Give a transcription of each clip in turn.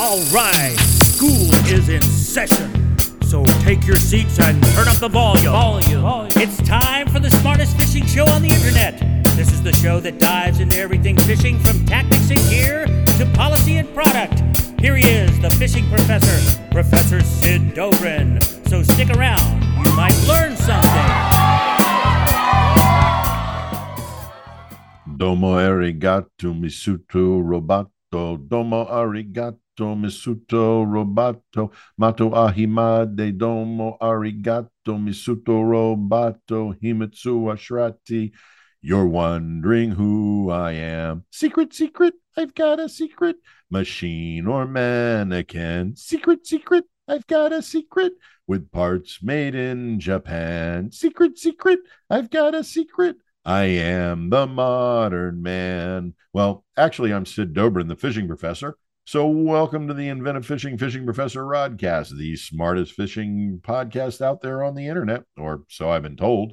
All right, school is in session. So take your seats and turn up the volume. Volume. It's time for the smartest fishing show on the internet. This is the show that dives into everything fishing from tactics and gear to policy and product. Here he is, the fishing professor, Professor Sid Dobrin. So stick around, you might learn something. Domo arigato misuto robato. Domo arigato misuto robato. Mato ahimade domo arigato misuto robato. Himitsu ashrati. You're wondering who I am. Secret, secret, I've got a secret. Machine or mannequin. Secret, secret, I've got a secret. With parts made in Japan. Secret, secret, I've got a secret. I am the modern man. Well, actually, I'm Sid Dobrin, the fishing professor. So, welcome to the Inventive Fishing Fishing Professor Rodcast, the smartest fishing podcast out there on the internet, or so I've been told.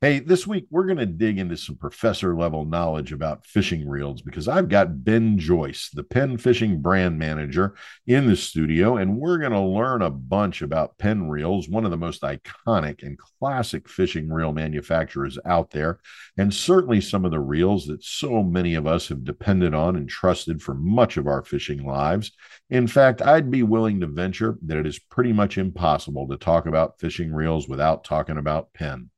Hey, this week we're going to dig into some professor level knowledge about fishing reels because I've got Ben Joyce, the Penn Fishing brand manager, in the studio, and we're going to learn a bunch about Penn reels, one of the most iconic and classic fishing reel manufacturers out there, and certainly some of the reels that so many of us have depended on and trusted for much of our fishing lives. In fact, I'd be willing to venture that it is pretty much impossible to talk about fishing reels without talking about Penn.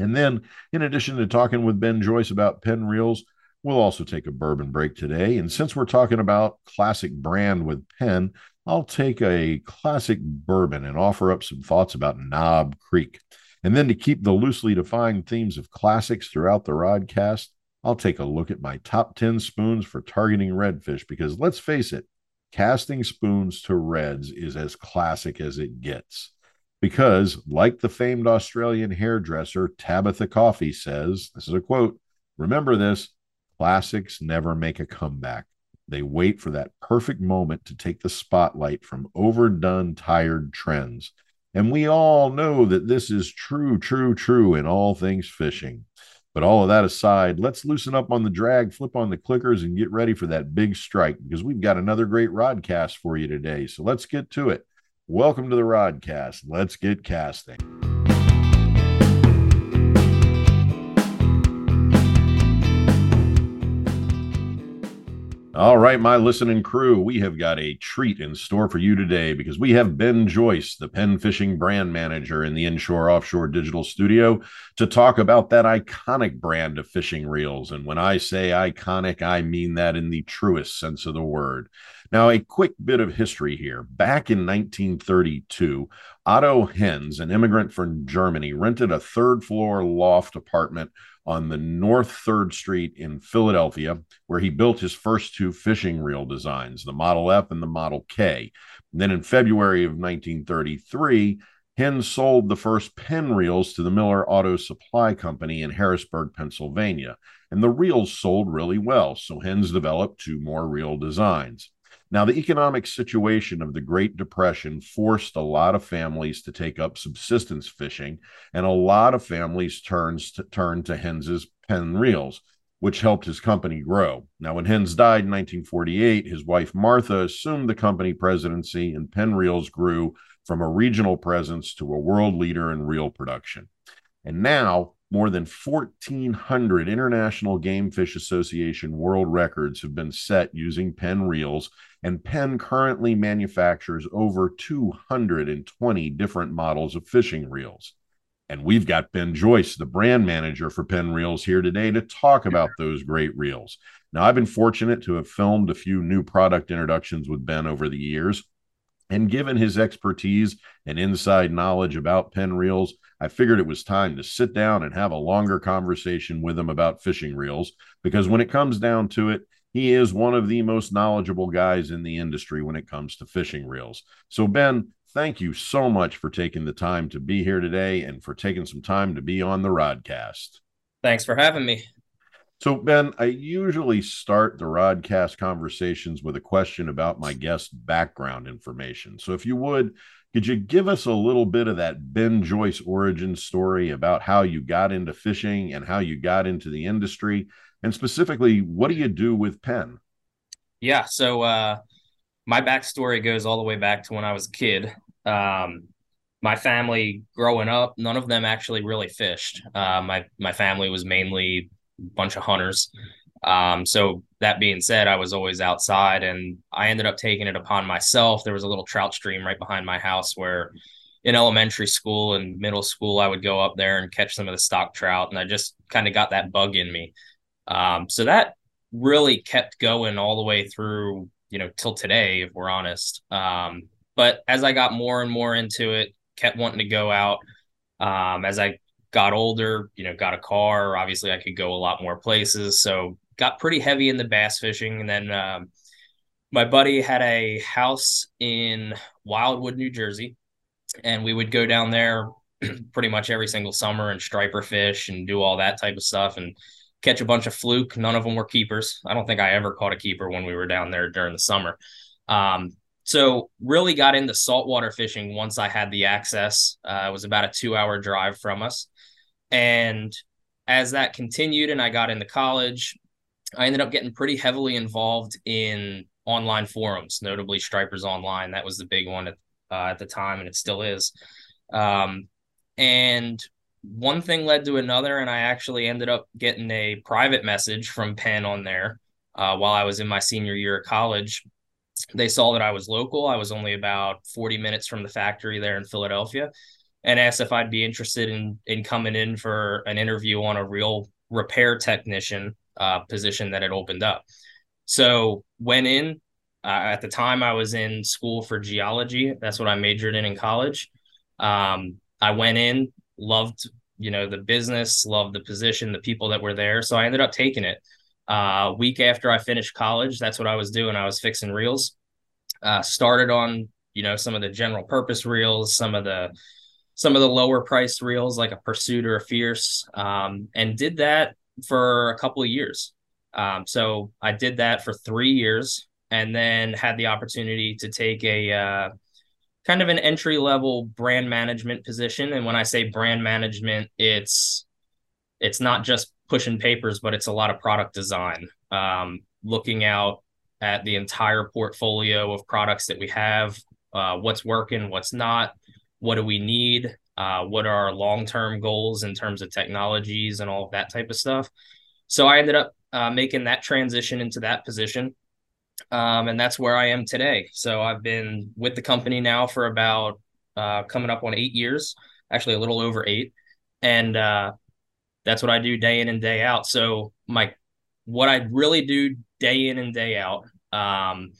And then, in addition to talking with Ben Joyce about Penn reels, we'll also take a bourbon break today. And since we're talking about classic brand with Penn, I'll take a classic bourbon and offer up some thoughts about Knob Creek. And then to keep the loosely defined themes of classics throughout the rodcast, I'll take a look at my top 10 spoons for targeting redfish because let's face it, casting spoons to reds is as classic as it gets because, like the famed Australian hairdresser Tabatha Coffey says, this is a quote remember this classics never make a comeback. They wait for that perfect moment to take the spotlight from overdone, tired trends. And we all know that this is true, true, true in all things fishing. But all of that aside, let's loosen up on the drag, flip on the clickers, and get ready for that big strike because we've got another great rodcast for you today. So let's get to it. Welcome to the Rodcast. Let's get casting. All right, my listening crew, we have got a treat in store for you today because we have Ben Joyce, the Penn Fishing brand manager in the Inshore Offshore Digital Studio, to talk about that iconic brand of fishing reels. And when I say iconic, I mean that in the truest sense of the word. Now, a quick bit of history here. Back in 1932, Otto Henze, an immigrant from Germany, rented a third floor loft apartment on the North 3rd Street in Philadelphia, where he built his first two fishing reel designs, the Model F and the Model K. And then in February of 1933, Henze sold the first Penn reels to the Miller Auto Supply Company in Harrisburg, Pennsylvania. And the reels sold really well, so Henze developed two more reel designs. Now, the economic situation of the Great Depression forced a lot of families to take up subsistence fishing, and a lot of families turns to, turned to Henze's Penn reels, which helped his company grow. Now, when Henze died in 1948, his wife Martha assumed the company presidency, and Penn reels grew from a regional presence to a world leader in reel production. And now, more than 1,400 International Game Fish Association world records have been set using Penn reels, and Penn currently manufactures over 220 different models of fishing reels. And we've got Ben Joyce, the brand manager for Penn Reels, here today to talk about those great reels. Now, I've been fortunate to have filmed a few new product introductions with Ben over the years. And given his expertise and inside knowledge about Penn reels, I figured it was time to sit down and have a longer conversation with him about fishing reels because when it comes down to it, he is one of the most knowledgeable guys in the industry when it comes to fishing reels. So, Ben, thank you so much for taking the time to be here today and for taking some time to be on the Rodcast. Thanks for having me. So, Ben, I usually start the Rodcast conversations with a question about my guest background information. So, if you would, could you give us a little bit of that Ben Joyce origin story about how you got into fishing and how you got into the industry? And specifically, what do you do with Penn? Yeah. So, uh, my backstory goes all the way back to when I was a kid. Um, my family growing up, none of them actually really fished. Uh, my my family was mainly a bunch of hunters. Um, so that being said, I was always outside, and I ended up taking it upon myself. There was a little trout stream right behind my house where, in elementary school and middle school, I would go up there and catch some of the stock trout, and I just kind of got that bug in me. Um, so that really kept going all the way through, you know, till today, if we're honest. Um, but as I got more and more into it, kept wanting to go out. Um, as I got older, you know, got a car, obviously I could go a lot more places. So got pretty heavy in the bass fishing. And then um, my buddy had a house in Wildwood, New Jersey. And we would go down there pretty much every single summer and striper fish and do all that type of stuff. And catch a bunch of fluke. None of them were keepers. I don't think I ever caught a keeper when we were down there during the summer. Um, so really got into saltwater fishing once I had the access. Uh, it was about a two hour drive from us. And as that continued and I got into college, I ended up getting pretty heavily involved in online forums, notably Stripers Online. That was the big one at, uh, at the time, and it still is. Um, and one thing led to another, and I actually ended up getting a private message from Penn on there uh, while I was in my senior year of college. They saw that I was local. I was only about 40 minutes from the factory there in Philadelphia and asked if I'd be interested in in coming in for an interview on a reel repair technician uh, position that had opened up. So went in. Uh, at the time, I was in school for geology. That's what I majored in in college. Um, I went in, loved you know the business, loved the position, the people that were there. So I ended up taking it. Uh, week after I finished college, that's what I was doing. I was fixing reels. Uh, started on you know some of the general purpose reels, some of the some of the lower priced reels like a Pursuit or a Fierce, um, and did that for a couple of years. Um, so I did that for three years, and then had the opportunity to take a uh, kind of an entry level brand management position. And when I say brand management, it's it's not just pushing papers, but it's a lot of product design, um, looking out at the entire portfolio of products that we have, uh, what's working, what's not, what do we need, uh, what are our long term goals in terms of technologies and all of that type of stuff. So I ended up uh, making that transition into that position. Um, and that's where I am today. So I've been with the company now for about uh, coming up on eight years, actually a little over eight, and uh, that's what I do day in and day out. So my what I really do day in and day out um,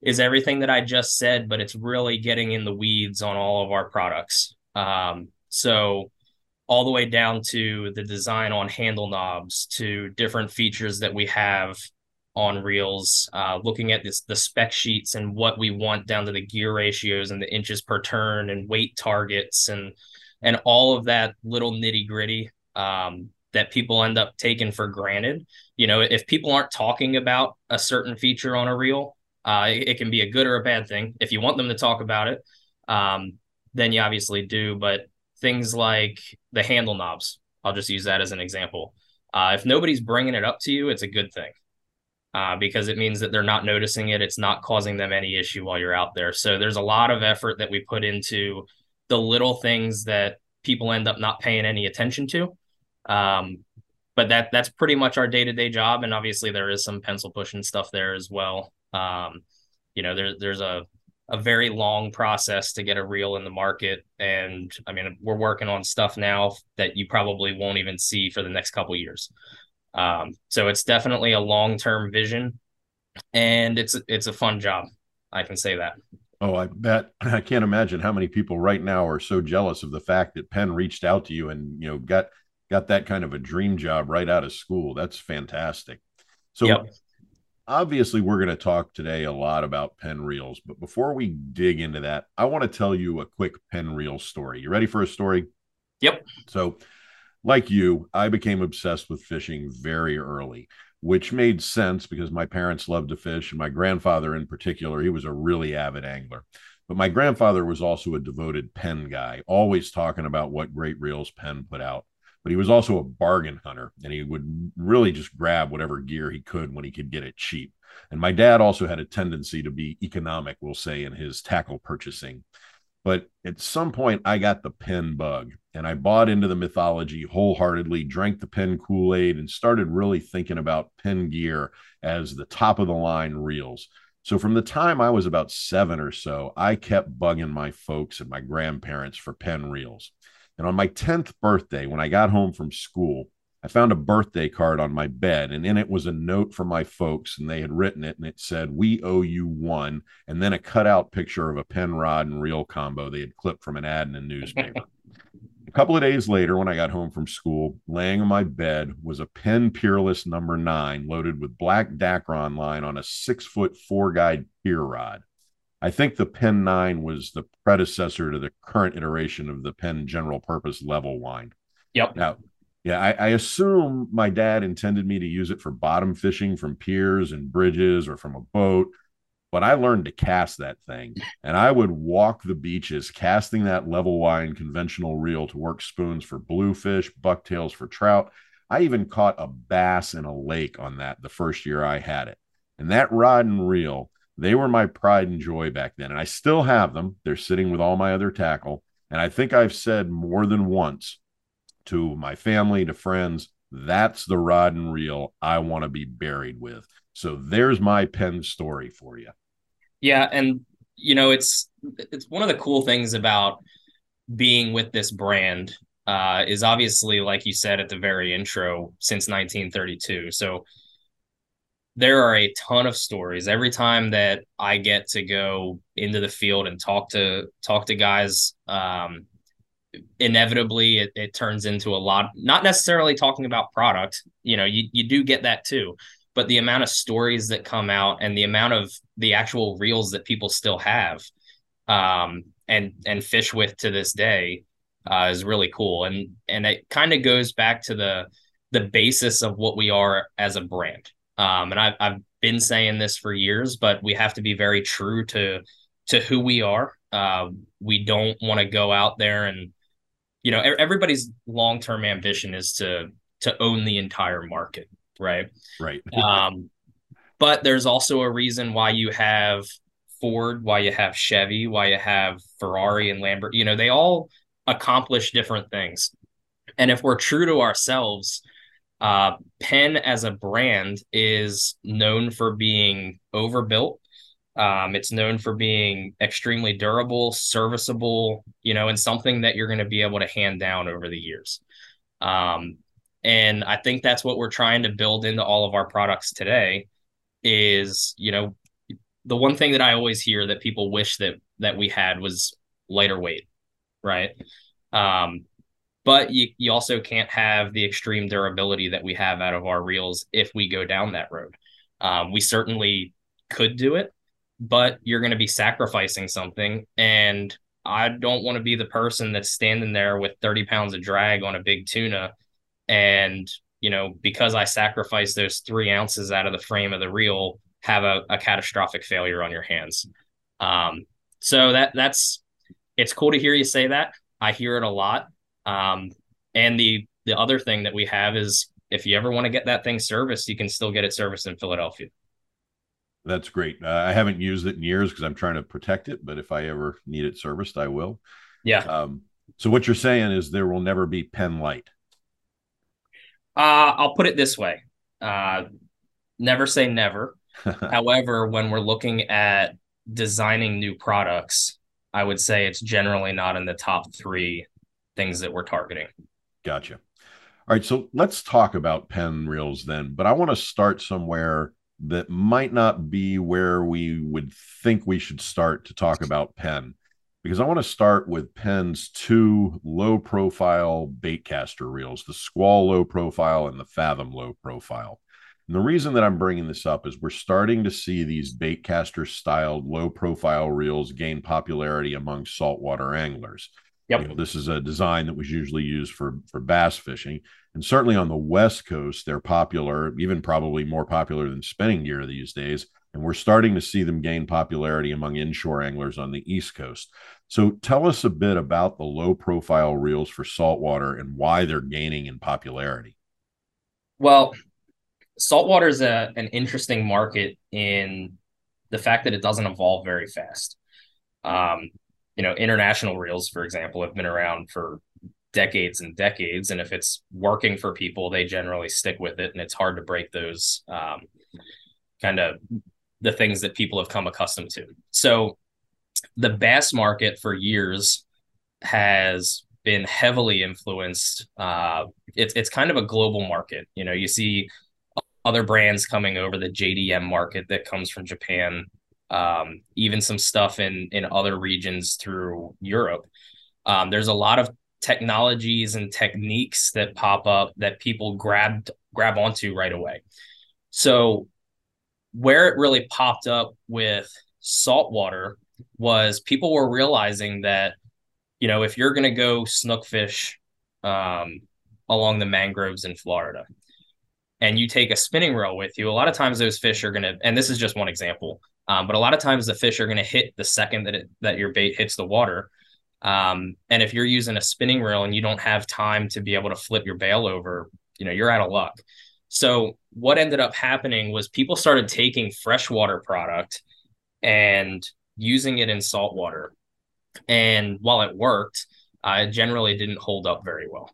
is everything that I just said, but it's really getting in the weeds on all of our products. Um, so all the way down to the design on handle knobs to different features that we have on reels, uh, looking at this the spec sheets and what we want down to the gear ratios and the inches per turn and weight targets and and all of that little nitty gritty um, that people end up taking for granted. You know, if people aren't talking about a certain feature on a reel, uh, it, it, can be a good or a bad thing. If you want them to talk about it, um, then you obviously do. But things like the handle knobs, I'll just use that as an example. Uh, if nobody's bringing it up to you, it's a good thing uh, because it means that they're not noticing it. It's not causing them any issue while you're out there. So there's a lot of effort that we put into the little things that people end up not paying any attention to. Um, but that that's pretty much our day to day job, and obviously there is some pencil pushing stuff there as well. Um, you know, there, there's a a very long process to get a reel in the market, and I mean, we're working on stuff now that you probably won't even see for the next couple years. Um, so it's definitely a long term vision, and it's it's a fun job. I can say that. Oh, I bet I can't imagine how many people right now are so jealous of the fact that Penn reached out to you and you know got got that kind of a dream job right out of school. That's fantastic. So yep. Obviously we're going to talk today a lot about Penn reels, but before we dig into that, I want to tell you a quick Penn reel story. You ready for a story? Yep. So like you, I became obsessed with fishing very early, which made sense because my parents loved to fish, and my grandfather, in particular, he was a really avid angler. But my grandfather was also a devoted Penn guy, always talking about what great reels Penn put out. But he was also a bargain hunter, and he would really just grab whatever gear he could when he could get it cheap. And my dad also had a tendency to be economic, we'll say, in his tackle purchasing. But at some point, I got the Penn bug and I bought into the mythology wholeheartedly, drank the Penn Kool Aid, and started really thinking about Penn gear as the top of the line reels. So from the time I was about seven or so, I kept bugging my folks and my grandparents for Penn reels. And on my 10th birthday, when I got home from school, I found a birthday card on my bed, and in it was a note from my folks, and they had written it, and it said, We owe you one, and then a cutout picture of a Penn rod and reel combo they had clipped from an ad in a newspaper. A couple of days later, when I got home from school, laying on my bed was a Penn Peerless number nine loaded with black Dacron line on a six foot four guide pier rod. I think the Penn 9 was the predecessor to the current iteration of the Penn general purpose level wind. Yep. Now, yeah, I, I, assume my dad intended me to use it for bottom fishing from piers and bridges or from a boat but I learned to cast that thing and I would walk the beaches casting that level wind conventional reel to work spoons for bluefish, bucktails for trout. I even caught a bass in a lake on that the first year I had it. And that rod and reel, they were my pride and joy back then. And I still have them. They're sitting with all my other tackle. And I think I've said more than once to my family, to friends, that's the rod and reel I want to be buried with. So there's my Penn story for you. Yeah, and you know it's it's one of the cool things about being with this brand uh, is obviously like you said at the very intro since 1932. So there are a ton of stories every time that I get to go into the field and talk to talk to guys. Um, inevitably, it, it turns into a lot. Not necessarily talking about product. You know, you you do get that too, but the amount of stories that come out and the amount of the actual reels that people still have um, and and fish with to this day uh, is really cool and and it kind of goes back to the the basis of what we are as a brand um, and I've, I've been saying this for years but we have to be very true to to who we are uh, we don't want to go out there and you know everybody's long-term ambition is to to own the entire market right? Right. um, but there's also a reason why you have Ford, why you have Chevy, why you have Ferrari and Lambert. You know, they all accomplish different things. And if we're true to ourselves, uh, Penn as a brand is known for being overbuilt. Um, it's known for being extremely durable, serviceable, you know, and something that you're going to be able to hand down over the years. Um, and I think that's what we're trying to build into all of our products today is, you know, the one thing that I always hear that people wish that that we had was lighter weight, right? Um, but you, you also can't have the extreme durability that we have out of our reels if we go down that road. Um, we certainly could do it, but you're going to be sacrificing something. And I don't want to be the person that's standing there with 30 pounds of drag on a big tuna and you know because i sacrificed those three ounces out of the frame of the reel have a, a catastrophic failure on your hands um, so that that's it's cool to hear you say that i hear it a lot um, and the the other thing that we have is if you ever want to get that thing serviced you can still get it serviced in philadelphia. That's great. Uh, i haven't used it in years because i'm trying to protect it but if i ever need it serviced i will. Yeah. Um, so what you're saying is there will never be Penn light. Uh, I'll put it this way: uh, never say never. However, when we're looking at designing new products, I would say it's generally not in the top three things that we're targeting. Gotcha. All right, so let's talk about Penn reels then, but I want to start somewhere that might not be where we would think we should start to talk about Penn because I want to start with Penn's two low profile baitcaster reels, the Squall low profile and the Fathom low profile. And the reason that I'm bringing this up is we're starting to see these baitcaster styled low profile reels gain popularity among saltwater anglers. Yep. You know, this is a design that was usually used for for bass fishing, and certainly on the West Coast, they're popular, even probably more popular than spinning gear these days and we're starting to see them gain popularity among inshore anglers on the East Coast. So tell us a bit about the low profile reels for saltwater and why they're gaining in popularity. Well, saltwater is a, an interesting market in the fact that it doesn't evolve very fast. Um, you know, international reels, for example, have been around for decades and decades, and if it's working for people, they generally stick with it, and it's hard to break those um, kind of the things that people have come accustomed to. So, the bass market for years has been heavily influenced. Uh, it's it's kind of a global market. You know, you see other brands coming over the JDM market that comes from Japan, um, even some stuff in in other regions through Europe. Um, there's a lot of technologies and techniques that pop up that people grab grab onto right away. So where it really popped up with saltwater was people were realizing that you know if you're going to go snook fish um, along the mangroves in Florida and you take a spinning reel with you, a lot of times those fish are going to, and this is just one example, um, but a lot of times the fish are going to hit the second that it, that your bait hits the water. Um, and if you're using a spinning reel and you don't have time to be able to flip your bail over, you know, you're out of luck. So what ended up happening was people started taking freshwater product and using it in saltwater. And while it worked, uh, it generally didn't hold up very well.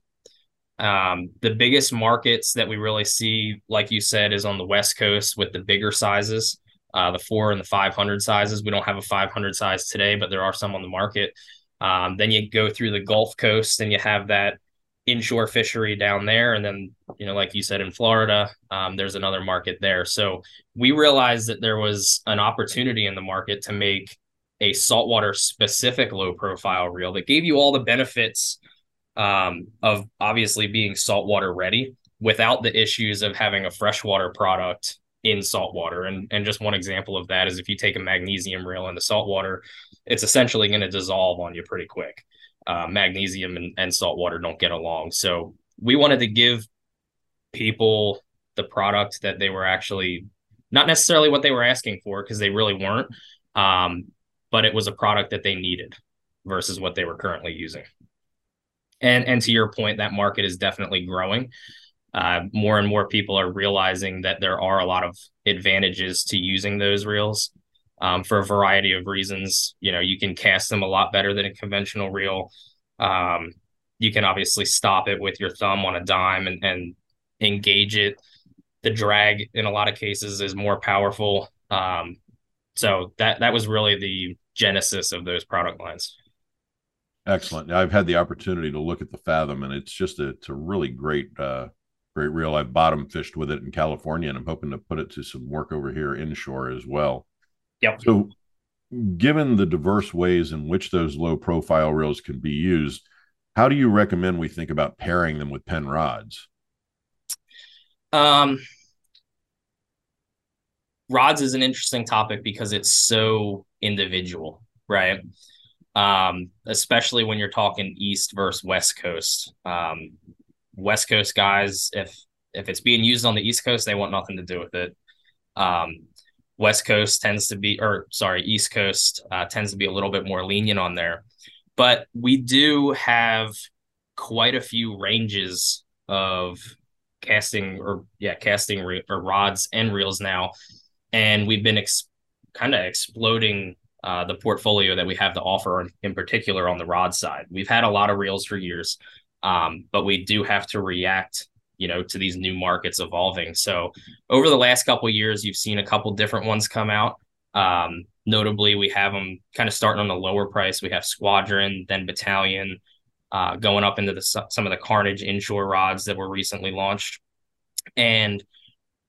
Um, the biggest markets that we really see, like you said, is on the West Coast with the bigger sizes, uh, the four and the 500 sizes. We don't have a 500 size today, but there are some on the market. Um, then you go through the Gulf Coast and you have that inshore fishery down there. And then, you know, like you said, in Florida, um, there's another market there. So we realized that there was an opportunity in the market to make a saltwater specific low profile reel that gave you all the benefits um, of obviously being saltwater ready without the issues of having a freshwater product in saltwater. And and just one example of that is if you take a magnesium reel into salt water, it's essentially going to dissolve on you pretty quick. Uh, magnesium and, and saltwater don't get along. So we wanted to give people the product that they were actually not necessarily what they were asking for because they really weren't. Um, but it was a product that they needed versus what they were currently using. And and to your point, that market is definitely growing. Uh, more and more people are realizing that there are a lot of advantages to using those reels um, for a variety of reasons. You know, you can cast them a lot better than a conventional reel. Um, you can obviously stop it with your thumb on a dime and, and engage it. The drag in a lot of cases is more powerful. Um, so that that was really the genesis of those product lines. Excellent. I've had the opportunity to look at the Fathom, and it's just a, it's a really great, uh, great reel. I've bottom fished with it in California, and I'm hoping to put it to some work over here inshore as well. Yep. So, given the diverse ways in which those low profile reels can be used, how do you recommend we think about pairing them with Penn rods? Um, rods is an interesting topic because it's so individual, right? um, especially when you're talking East versus West Coast. Um, West Coast guys, if if it's being used on the East Coast, they want nothing to do with it. Um, West Coast tends to be, or sorry, East Coast uh, tends to be a little bit more lenient on there. But we do have quite a few ranges of casting or yeah, casting re- or rods and reels now, and we've been ex- kind of exploding uh, the portfolio that we have to offer, in particular on the rod side. We've had a lot of reels for years, um, but we do have to react, you know, to these new markets evolving. So over the last couple years, you've seen a couple different ones come out. Um, notably, we have them kind of starting on the lower price. We have Squadron, then Battalion, uh, going up into the some of the Carnage inshore rods that were recently launched, and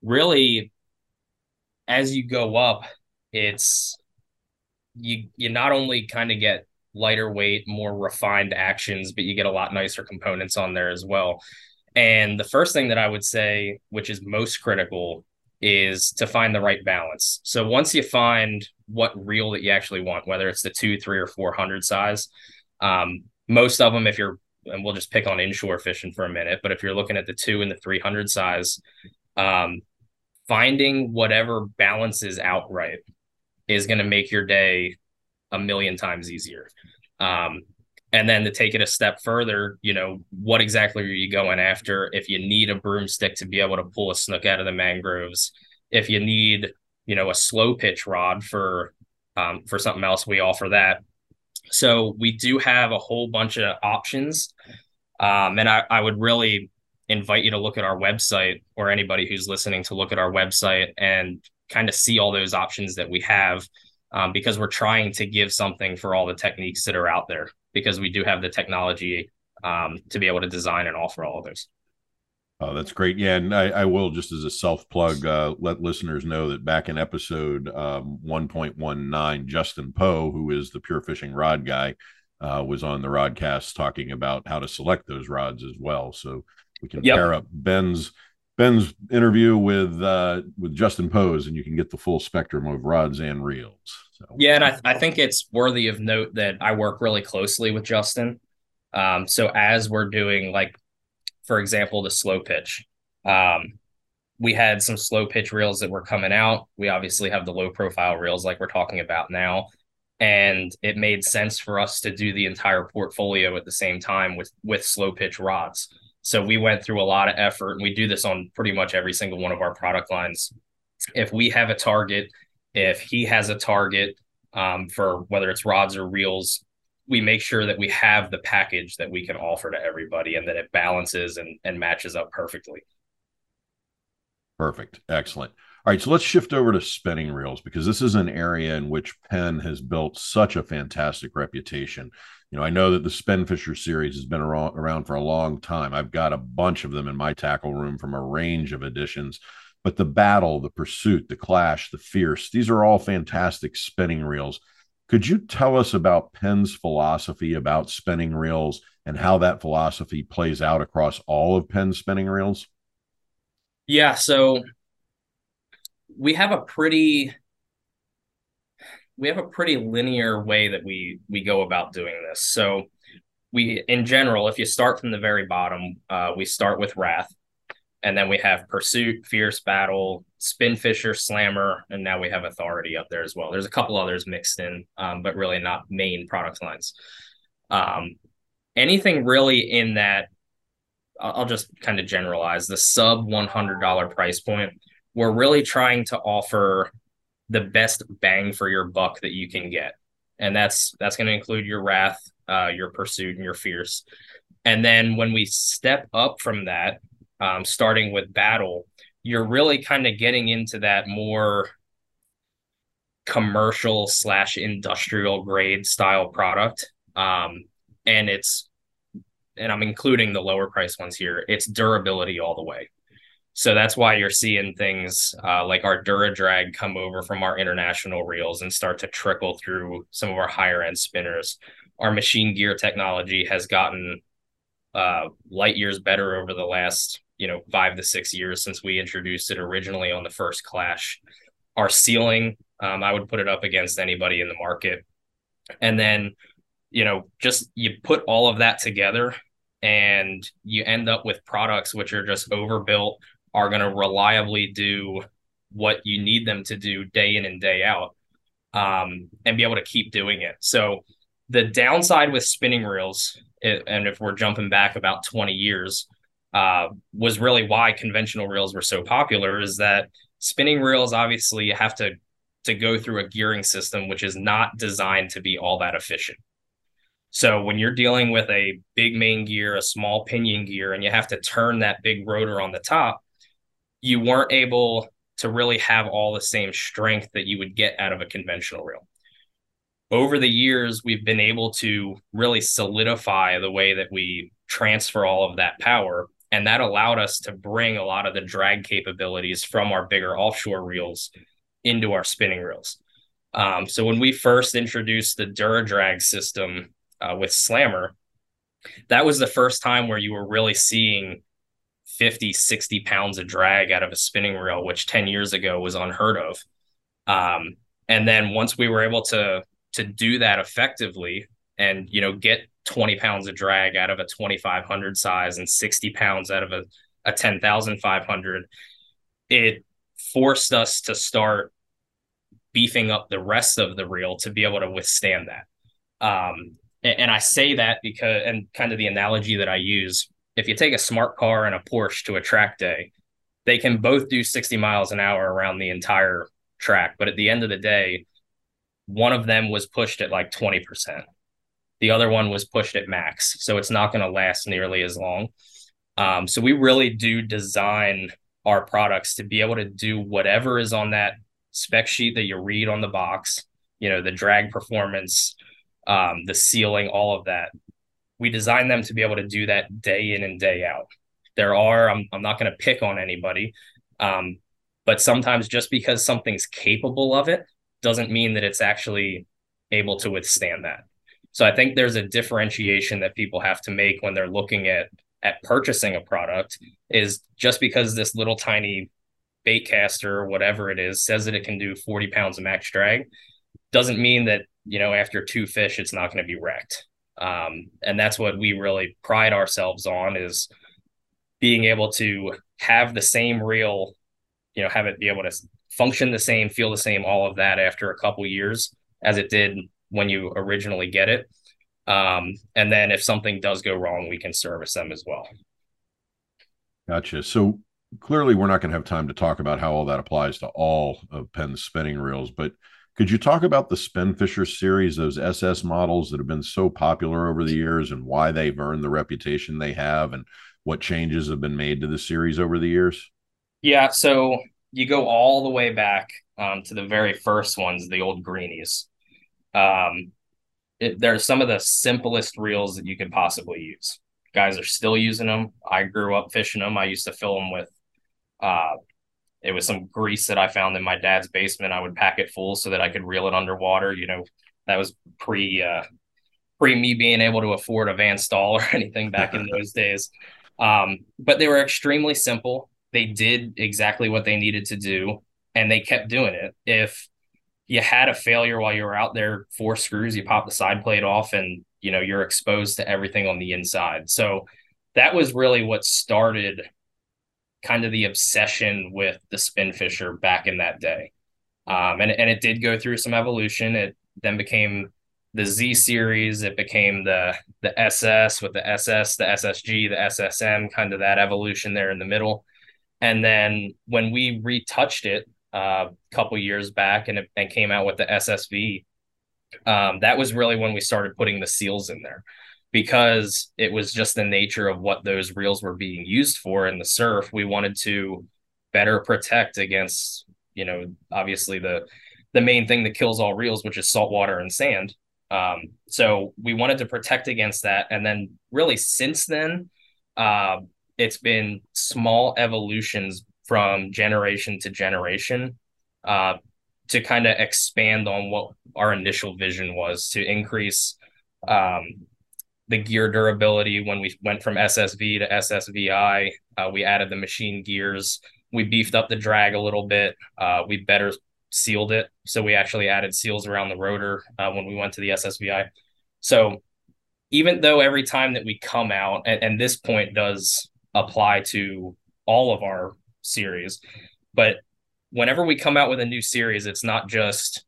really, as you go up, it's you you not only kind of get lighter weight, more refined actions, but you get a lot nicer components on there as well. And the first thing that I would say, which is most critical, is to find the right balance. So once you find what reel that you actually want, whether it's the two, three, or four hundred size, um, most of them, if you're and we'll just pick on inshore fishing for a minute, but if you're looking at the two and the three hundred size, um, finding whatever balances out right is going to make your day a million times easier. Um, And then to take it a step further, you know, what exactly are you going after? If you need a broomstick to be able to pull a snook out of the mangroves, if you need, you know, a slow pitch rod for um, for something else, we offer that. So we do have a whole bunch of options. Um, and I, I would really invite you to look at our website or anybody who's listening to look at our website and kind of see all those options that we have um, because we're trying to give something for all the techniques that are out there because we do have the technology um, to be able to design and offer all of those. Oh, that's great. Yeah. And I, I will, just as a self plug, uh, let listeners know that back in episode um, 1.19, Justin Poe, who is the pure fishing rod guy, uh, was on the rodcast talking about how to select those rods as well. So we can yep. pair up Ben's Ben's interview with uh, with Justin Poe's, and you can get the full spectrum of rods and reels. So. Yeah, and I, I think it's worthy of note that I work really closely with Justin. Um, so as we're doing like for example, the slow pitch. Um, we had some slow pitch reels that were coming out. We obviously have the low profile reels like we're talking about now. And it made sense for us to do the entire portfolio at the same time with with slow pitch rods. So we went through a lot of effort and we do this on pretty much every single one of our product lines. If we have a target, if he has a target um, for whether it's rods or reels, we make sure that we have the package that we can offer to everybody and that it balances and, and matches up perfectly. Perfect. Excellent. All right, so let's shift over to spinning reels because this is an area in which Penn has built such a fantastic reputation. You know, I know that the Spinfisher series has been around, around for a long time. I've got a bunch of them in my tackle room from a range of editions. But the battle, the pursuit, the clash, the fierce, these are all fantastic spinning reels could you tell us about Penn's philosophy about spinning reels and how that philosophy plays out across all of Penn's spinning reels? Yeah, so we have a pretty we have a pretty linear way that we we go about doing this. So we in general, if you start from the very bottom, uh, we start with Wrath, and then we have Pursuit, Fierce Battle, Spinfisher, Slammer, and now we have Authority up there as well. There's a couple others mixed in, um, but really not main product lines. Um, anything really in that, I'll just kind of generalize the sub $100 price point. We're really trying to offer the best bang for your buck that you can get, and that's that's going to include your Wrath, uh, your Pursuit, and your Fierce. And then when we step up from that, um, starting with battle, you're really kind of getting into that more commercial slash industrial grade style product. Um, and it's, and I'm including the lower price ones here, it's durability all the way. So that's why you're seeing things uh, like our DuraDrag come over from our international reels and start to trickle through some of our higher end spinners. Our machine gear technology has gotten uh, light years better over the last you know five to six years since we introduced it originally on the first clash. Our sealing um, i would put it up against anybody in the market. And then you know just you put all of that together and you end up with products which are just overbuilt are going to reliably do what you need them to do day in and day out um, and be able to keep doing it. So the downside with spinning reels it, and if we're jumping back about 20 years uh, was really why conventional reels were so popular is that spinning reels obviously have to to go through a gearing system which is not designed to be all that efficient. So when you're dealing with a big main gear, a small pinion gear, and you have to turn that big rotor on the top, you weren't able to really have all the same strength that you would get out of a conventional reel. Over the years, we've been able to really solidify the way that we transfer all of that power and that allowed us to bring a lot of the drag capabilities from our bigger offshore reels into our spinning reels. Um, so when we first introduced the DuraDrag system uh, with Slammer, that was the first time where you were really seeing 50, 60 pounds of drag out of a spinning reel, which 10 years ago was unheard of. Um, and then once we were able to to do that effectively and you know get 20 pounds of drag out of a 2500 size and 60 pounds out of a, a 10,500, it forced us to start beefing up the rest of the reel to be able to withstand that. Um, and I say that because, and kind of the analogy that I use, if you take a smart car and a Porsche to a track day, they can both do 60 miles an hour around the entire track. But at the end of the day, one of them was pushed at like 20%. The other one was pushed at max. So it's not going to last nearly as long. Um, so we really do design our products to be able to do whatever is on that spec sheet that you read on the box, you know, the drag performance, um, the sealing, all of that. We design them to be able to do that day in and day out. There are, I'm, I'm not going to pick on anybody, um, but sometimes just because something's capable of it doesn't mean that it's actually able to withstand that. So I think there's a differentiation that people have to make when they're looking at at purchasing a product is just because this little tiny bait caster or whatever it is says that it can do 40 pounds of max drag doesn't mean that you know after two fish it's not going to be wrecked. Um, and that's what we really pride ourselves on is being able to have the same reel you know have it be able to function the same feel the same all of that after a couple years as it did when you originally get it um, and then if something does go wrong we can service them as well gotcha so clearly we're not going to have time to talk about how all that applies to all of Penn's spinning reels but could you talk about the Spinfisher series, those SS models that have been so popular over the years, and why they've earned the reputation they have, and what changes have been made to the series over the years? Yeah, so you go all the way back um, to the very first ones, the old greenies. Um, it, they're some of the simplest reels that you could possibly use. Guys are still using them. I grew up fishing them. I used to fill them with uh, it was some grease that I found in my dad's basement. I would pack it full so that I could reel it underwater. You know, that was pre uh, pre me being able to afford a Van Staal or anything back in those days. Um, but they were extremely simple. They did exactly what they needed to do, and they kept doing it. If you had a failure while you were out there, four screws, you pop the side plate off, and you know you're exposed to everything on the inside. So that was really what started kind of the obsession with the Spinfisher back in that day. Um, and, and it did go through some evolution. It then became the Z series. It became the the SS with the SS, the SSG, the SSM, kind of that evolution there in the middle. And then when we retouched it uh, a couple years back and it and came out with the SSV, um, that was really when we started putting the seals in there because it was just the nature of what those reels were being used for in the surf. We wanted to better protect against, you know, obviously the the main thing that kills all reels, which is salt water and sand. Um, so we wanted to protect against that, and then really since then, uh, it's been small evolutions from generation to generation uh, to kind of expand on what our initial vision was to increase um, the gear durability when we went from SSV to SSVI. Uh, we added the machine gears. We beefed up the drag a little bit. Uh, we better sealed it. So we actually added seals around the rotor uh, when we went to the SSVI. So even though every time that we come out, and, and this point does apply to all of our series, but whenever we come out with a new series, it's not just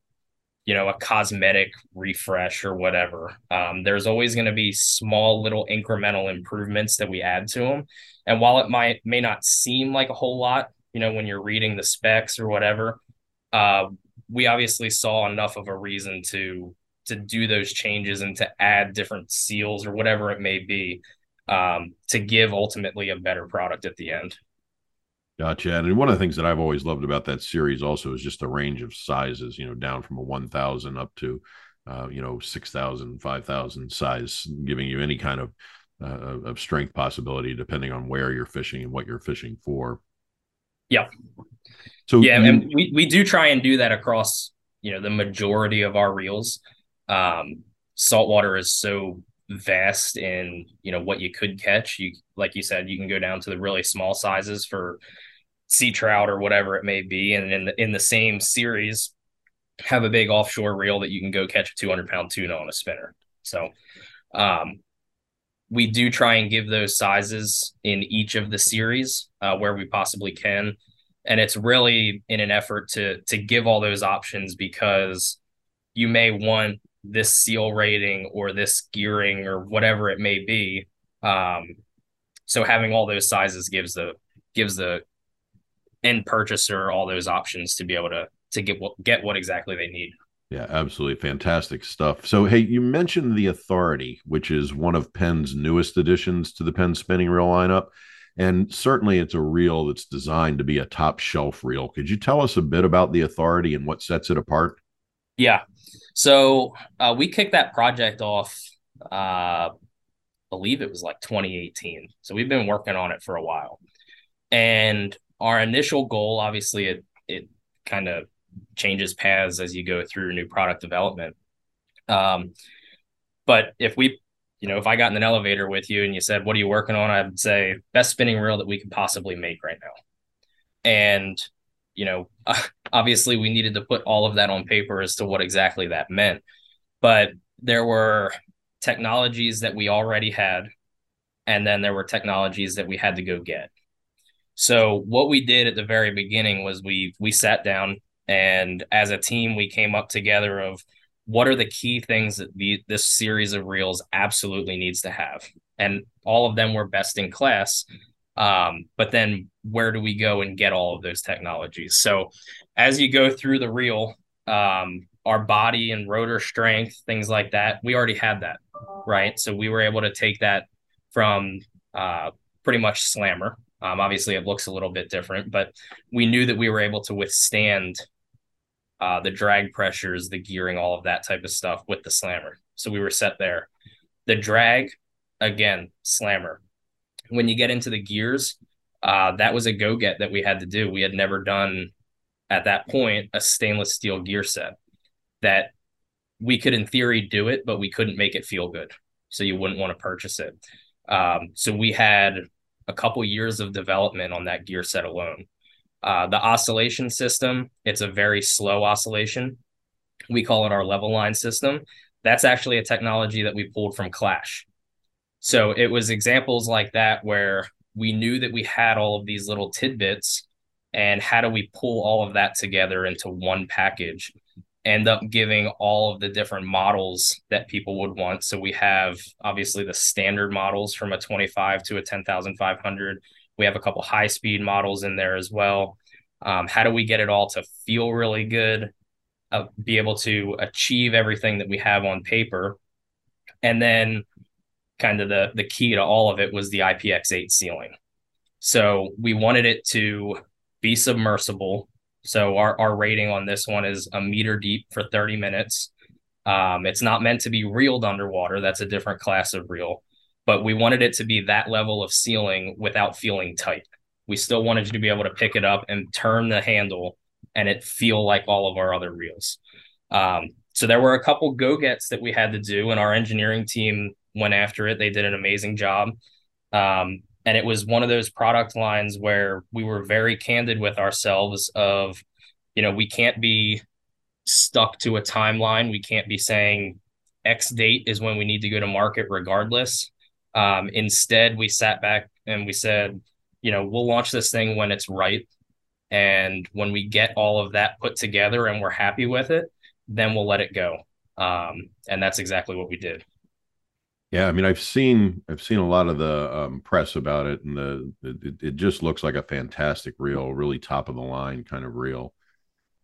you know, a cosmetic refresh or whatever. Um, there's always going to be small little incremental improvements that we add to them. And while it might may not seem like a whole lot, you know, when you're reading the specs or whatever, uh, we obviously saw enough of a reason to to do those changes and to add different seals or whatever it may be um, to give ultimately a better product at the end. Gotcha. And one of the things that I've always loved about that series also is just the range of sizes, you know, down from a 1,000 up to, uh, you know, 6,000, 5,000 size, giving you any kind of, uh, of strength possibility depending on where you're fishing and what you're fishing for. Yeah. So, yeah, you, and we, we do try and do that across, you know, the majority of our reels. Um, saltwater is so vast in you know what you could catch you like you said you can go down to the really small sizes for sea trout or whatever it may be, and in the in the same series, have a big offshore reel that you can go catch a 200 pound tuna on a spinner. So, um, we do try and give those sizes in each of the series uh, where we possibly can, and it's really in an effort to to give all those options because you may want this seal rating or this gearing or whatever it may be. Um, so having all those sizes gives the gives the end purchaser all those options to be able to to get what get what exactly they need. Yeah, absolutely fantastic stuff. So, hey, you mentioned the Authority, which is one of Penn's newest additions to the Penn spinning reel lineup. And certainly it's a reel that's designed to be a top shelf reel. Could you tell us a bit about the Authority and what sets it apart? Yeah. So uh, we kicked that project off, uh, I believe it was like 2018. So we've been working on it for a while. And our initial goal, obviously, it, it kind of changes paths as you go through new product development. Um, but if we, you know, if I got in an elevator with you and you said, "What are you working on?" I'd say best spinning reel that we could possibly make right now. And you know, obviously we needed to put all of that on paper as to what exactly that meant. But there were technologies that we already had, and then there were technologies that we had to go get. So what we did at the very beginning was we we sat down and as a team, we came up together of what are the key things that the, this series of reels absolutely needs to have. And all of them were best in class. Um, but then where do we go and get all of those technologies? So as you go through the reel, um, our body and rotor strength, things like that, we already had that, right? So we were able to take that from uh, pretty much slammer. Um, obviously, it looks a little bit different, but we knew that we were able to withstand uh, the drag pressures, the gearing, all of that type of stuff with the slammer. So we were set there. The drag, again, slammer. When you get into the gears, uh, that was a go get that we had to do. We had never done at that point a stainless steel gear set that we could, in theory, do it, but we couldn't make it feel good. So you wouldn't want to purchase it. Um, so we had a couple years of development on that gear set alone. Uh, the oscillation system, it's a very slow oscillation. We call it our level line system. That's actually a technology that we pulled from Clash. So it was examples like that where we knew that we had all of these little tidbits and how do we pull all of that together into one package end up giving all of the different models that people would want so we have obviously the standard models from a 25 to a 10500 we have a couple high speed models in there as well. Um, how do we get it all to feel really good, uh, be able to achieve everything that we have on paper, and then kind of the the key to all of it was the IPX8 sealing. So we wanted it to be submersible. So our, our rating on this one is a meter deep for 30 minutes. Um, it's not meant to be reeled underwater. That's a different class of reel but we wanted it to be that level of sealing without feeling tight. We still wanted you to be able to pick it up and turn the handle and it feel like all of our other reels. Um, so there were a couple go gets that we had to do, and our engineering team went after it. They did an amazing job. Um, and it was one of those product lines where we were very candid with ourselves of, you know, we can't be stuck to a timeline. We can't be saying X date is when we need to go to market regardless. Um, instead, we sat back and we said, you know, we'll launch this thing when it's right. And when we get all of that put together and we're happy with it, then we'll let it go. Um, and that's exactly what we did. Yeah, I mean, I've seen I've seen a lot of the um, press about it, and the it, it just looks like a fantastic reel, really top of the line kind of reel.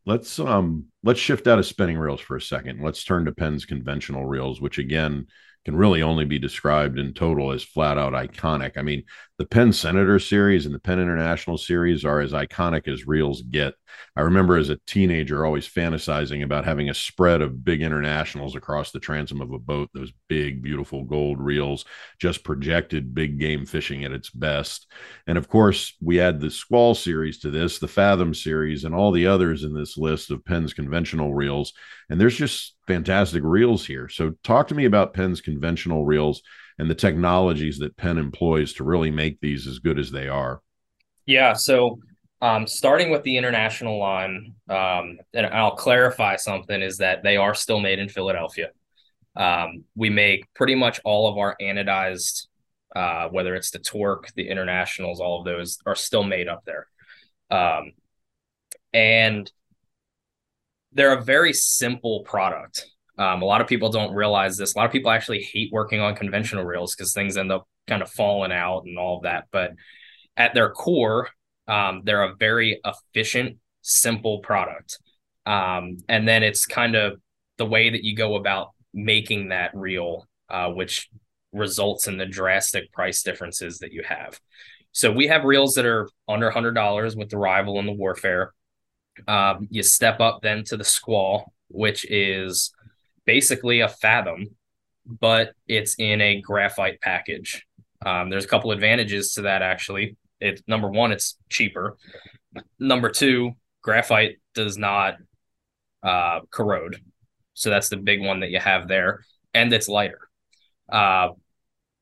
Let's um let's shift out of spinning reels for a second. Let's turn to Penn's conventional reels, which again can really only be described in total as flat out iconic. I mean, the Penn Senator series and the Penn International series are as iconic as reels get. I remember as a teenager always fantasizing about having a spread of big internationals across the transom of a boat, those big, beautiful gold reels, just projected big game fishing at its best. And of course, we add the Squall series to this, the Fathom series, and all the others in this list of Penn's conventional reels. And there's just fantastic reels here. So, talk to me about Penn's conventional reels and the technologies that Penn employs to really make these as good as they are. Yeah. So, um, starting with the international line, um, and I'll clarify something is that they are still made in Philadelphia. Um, we make pretty much all of our anodized, uh, whether it's the Torque, the internationals, all of those are still made up there. Um, and they're a very simple product. Um, a lot of people don't realize this. A lot of people actually hate working on conventional reels because things end up kind of falling out and all of that. But at their core, um, they're a very efficient, simple product. Um, and then it's kind of the way that you go about making that reel, uh, which results in the drastic price differences that you have. So we have reels that are under hundred dollars with the rival and the warfare. Um, you step up then to the squall, which is basically a fathom, but it's in a graphite package. Um, there's a couple advantages to that actually. It's number one, it's cheaper. Number two, graphite does not uh, corrode, so that's the big one that you have there, and it's lighter. Uh,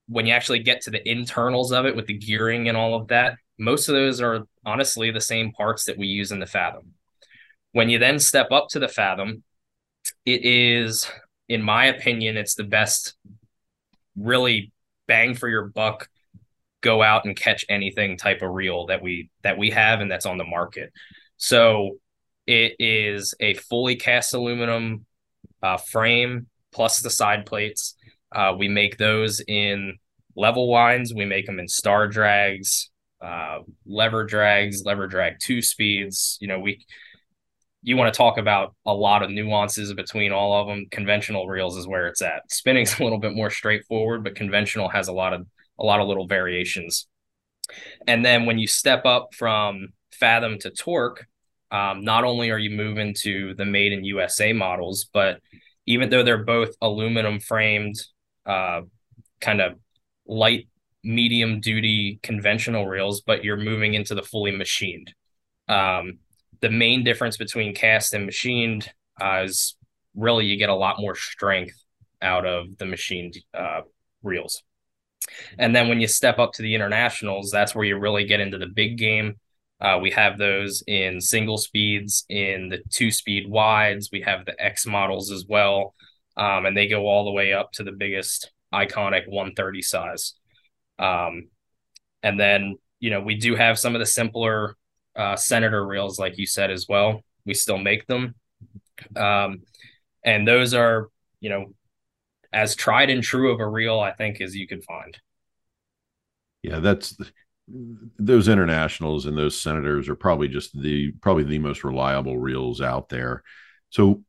when you actually get to the internals of it with the gearing and all of that, most of those are honestly the same parts that we use in the Fathom. When you then step up to the Fathom, it is, in my opinion, it's the best, really bang for your buck, go out and catch anything type of reel that we that we have and that's on the market. So it is a fully cast aluminum uh, frame plus the side plates. Uh, we make those in level winds. We make them in star drags, uh, lever drags, lever drag two speeds. You know, we you want to talk about a lot of nuances between all of them. Conventional reels is where it's at. Spinning's a little bit more straightforward, but conventional has a lot of a lot of little variations. And then when you step up from Fathom to Torque, um, not only are you moving to the made in USA models, but even though they're both aluminum framed, uh, kind of light, medium duty conventional reels, but you're moving into the fully machined. Um, the main difference between cast and machined uh, is really you get a lot more strength out of the machined uh, reels. And then when you step up to the internationals, that's where you really get into the big game. Uh, we have those in single speeds, in the two speed wides. We have the X models as well. Um, and they go all the way up to the biggest iconic 130 size. Um, and then, you know, we do have some of the simpler uh, Senator reels, like you said, as well. We still make them. Um, and those are, you know, as tried and true of a reel, I think, as you could find. Yeah, that's those internationals and those senators are probably just the probably the most reliable reels out there. So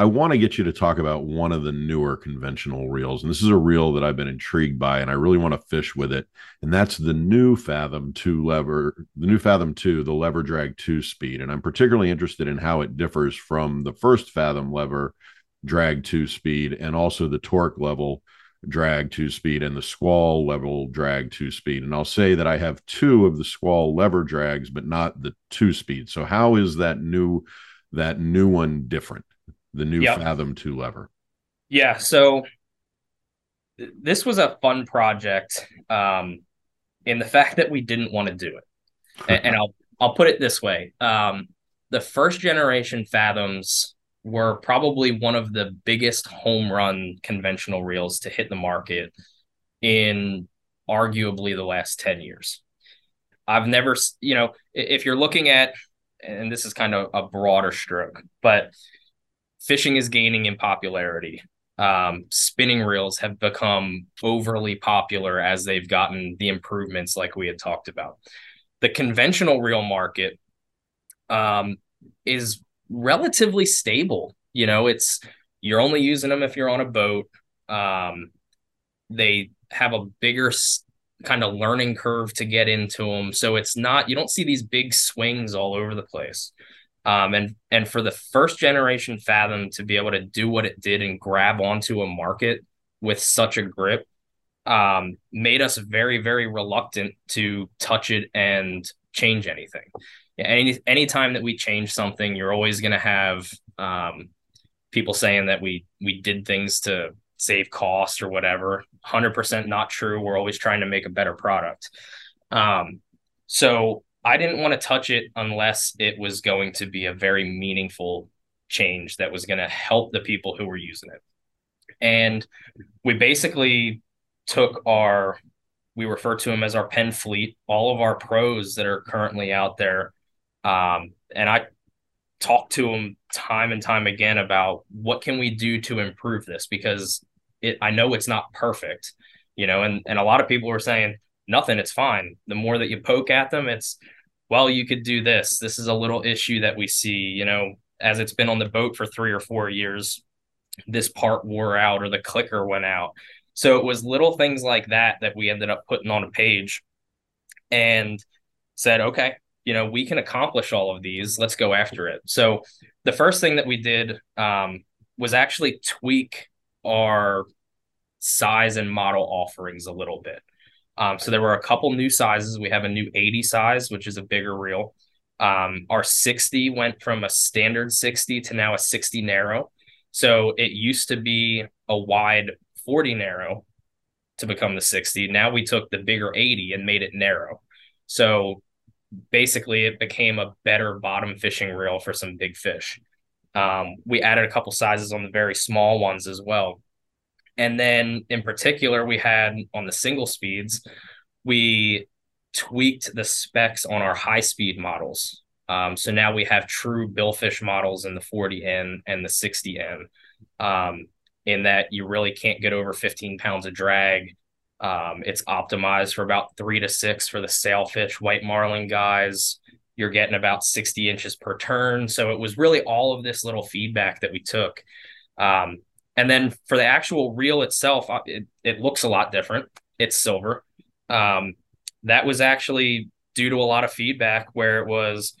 I want to get you to talk about one of the newer conventional reels. And this is a reel that I've been intrigued by and I really want to fish with it. And that's the new Fathom 2 lever, the new Fathom 2, the lever drag 2 speed. And I'm particularly interested in how it differs from the first Fathom lever drag 2 speed and also the torque level drag 2 speed and the squall level drag 2 speed. And I'll say that I have two of the squall lever drags, but not the 2 speed. So how is that new that new one different? The new yep. Fathom 2 lever? Yeah. So this was a fun project um, in the fact that we didn't want to do it. and, and I'll I'll put it this way. Um, the first generation Fathoms were probably one of the biggest home run conventional reels to hit the market in arguably the last 10 years. I've never, you know, if you're looking at, and this is kind of a broader stroke, but fishing is gaining in popularity. Um, spinning reels have become overly popular as they've gotten the improvements like we had talked about. The conventional reel market um, is relatively stable. You know, it's you're only using them if you're on a boat. Um, they have a bigger kind of learning curve to get into them, so it's not you don't see these big swings all over the place. Um, and and for the first generation Fathom to be able to do what it did and grab onto a market with such a grip um, made us very very reluctant to touch it and change anything. Any anytime that we change something, you're always going to have um, people saying that we we did things to save cost or whatever. Hundred percent not true. We're always trying to make a better product. Um, so I didn't want to touch it unless it was going to be a very meaningful change that was going to help the people who were using it. And we basically took our, we refer to them as our Penn fleet, all of our pros that are currently out there. Um, and I, talked to them time and time again about what can we do to improve this because it I know it's not perfect, you know, and and a lot of people were saying nothing, it's fine. The more that you poke at them, it's well, you could do this. This is a little issue that we see, you know, as it's been on the boat for 3 or 4 years, this part wore out or the clicker went out. So it was little things like that that we ended up putting on a page and said, okay, you know, we can accomplish all of these. Let's go after it. So the first thing that we did um, was actually tweak our size and model offerings a little bit. Um, so there were a couple new sizes. We have a new 80 size, which is a bigger reel. Um, our 60 went from a standard 60 to now a 60 narrow. So it used to be a wide 40 narrow to become the 60. Now we took the bigger 80 and made it narrow. So basically it became a better bottom fishing reel for some big fish. Um, we added a couple sizes on the very small ones as well. And then in particular, we had on the single speeds, we tweaked the specs on our high speed models. Um, so now we have true billfish models in the 40N and the 60N, um, in that you really can't get over 15 pounds of drag um, it's optimized for about three to six for the sailfish, white marlin guys. You're getting about 60 inches per turn. So it was really all of this little feedback that we took. Um, and then for the actual reel itself, uh, it, it looks a lot different. It's silver. Um, that was actually due to a lot of feedback where it was,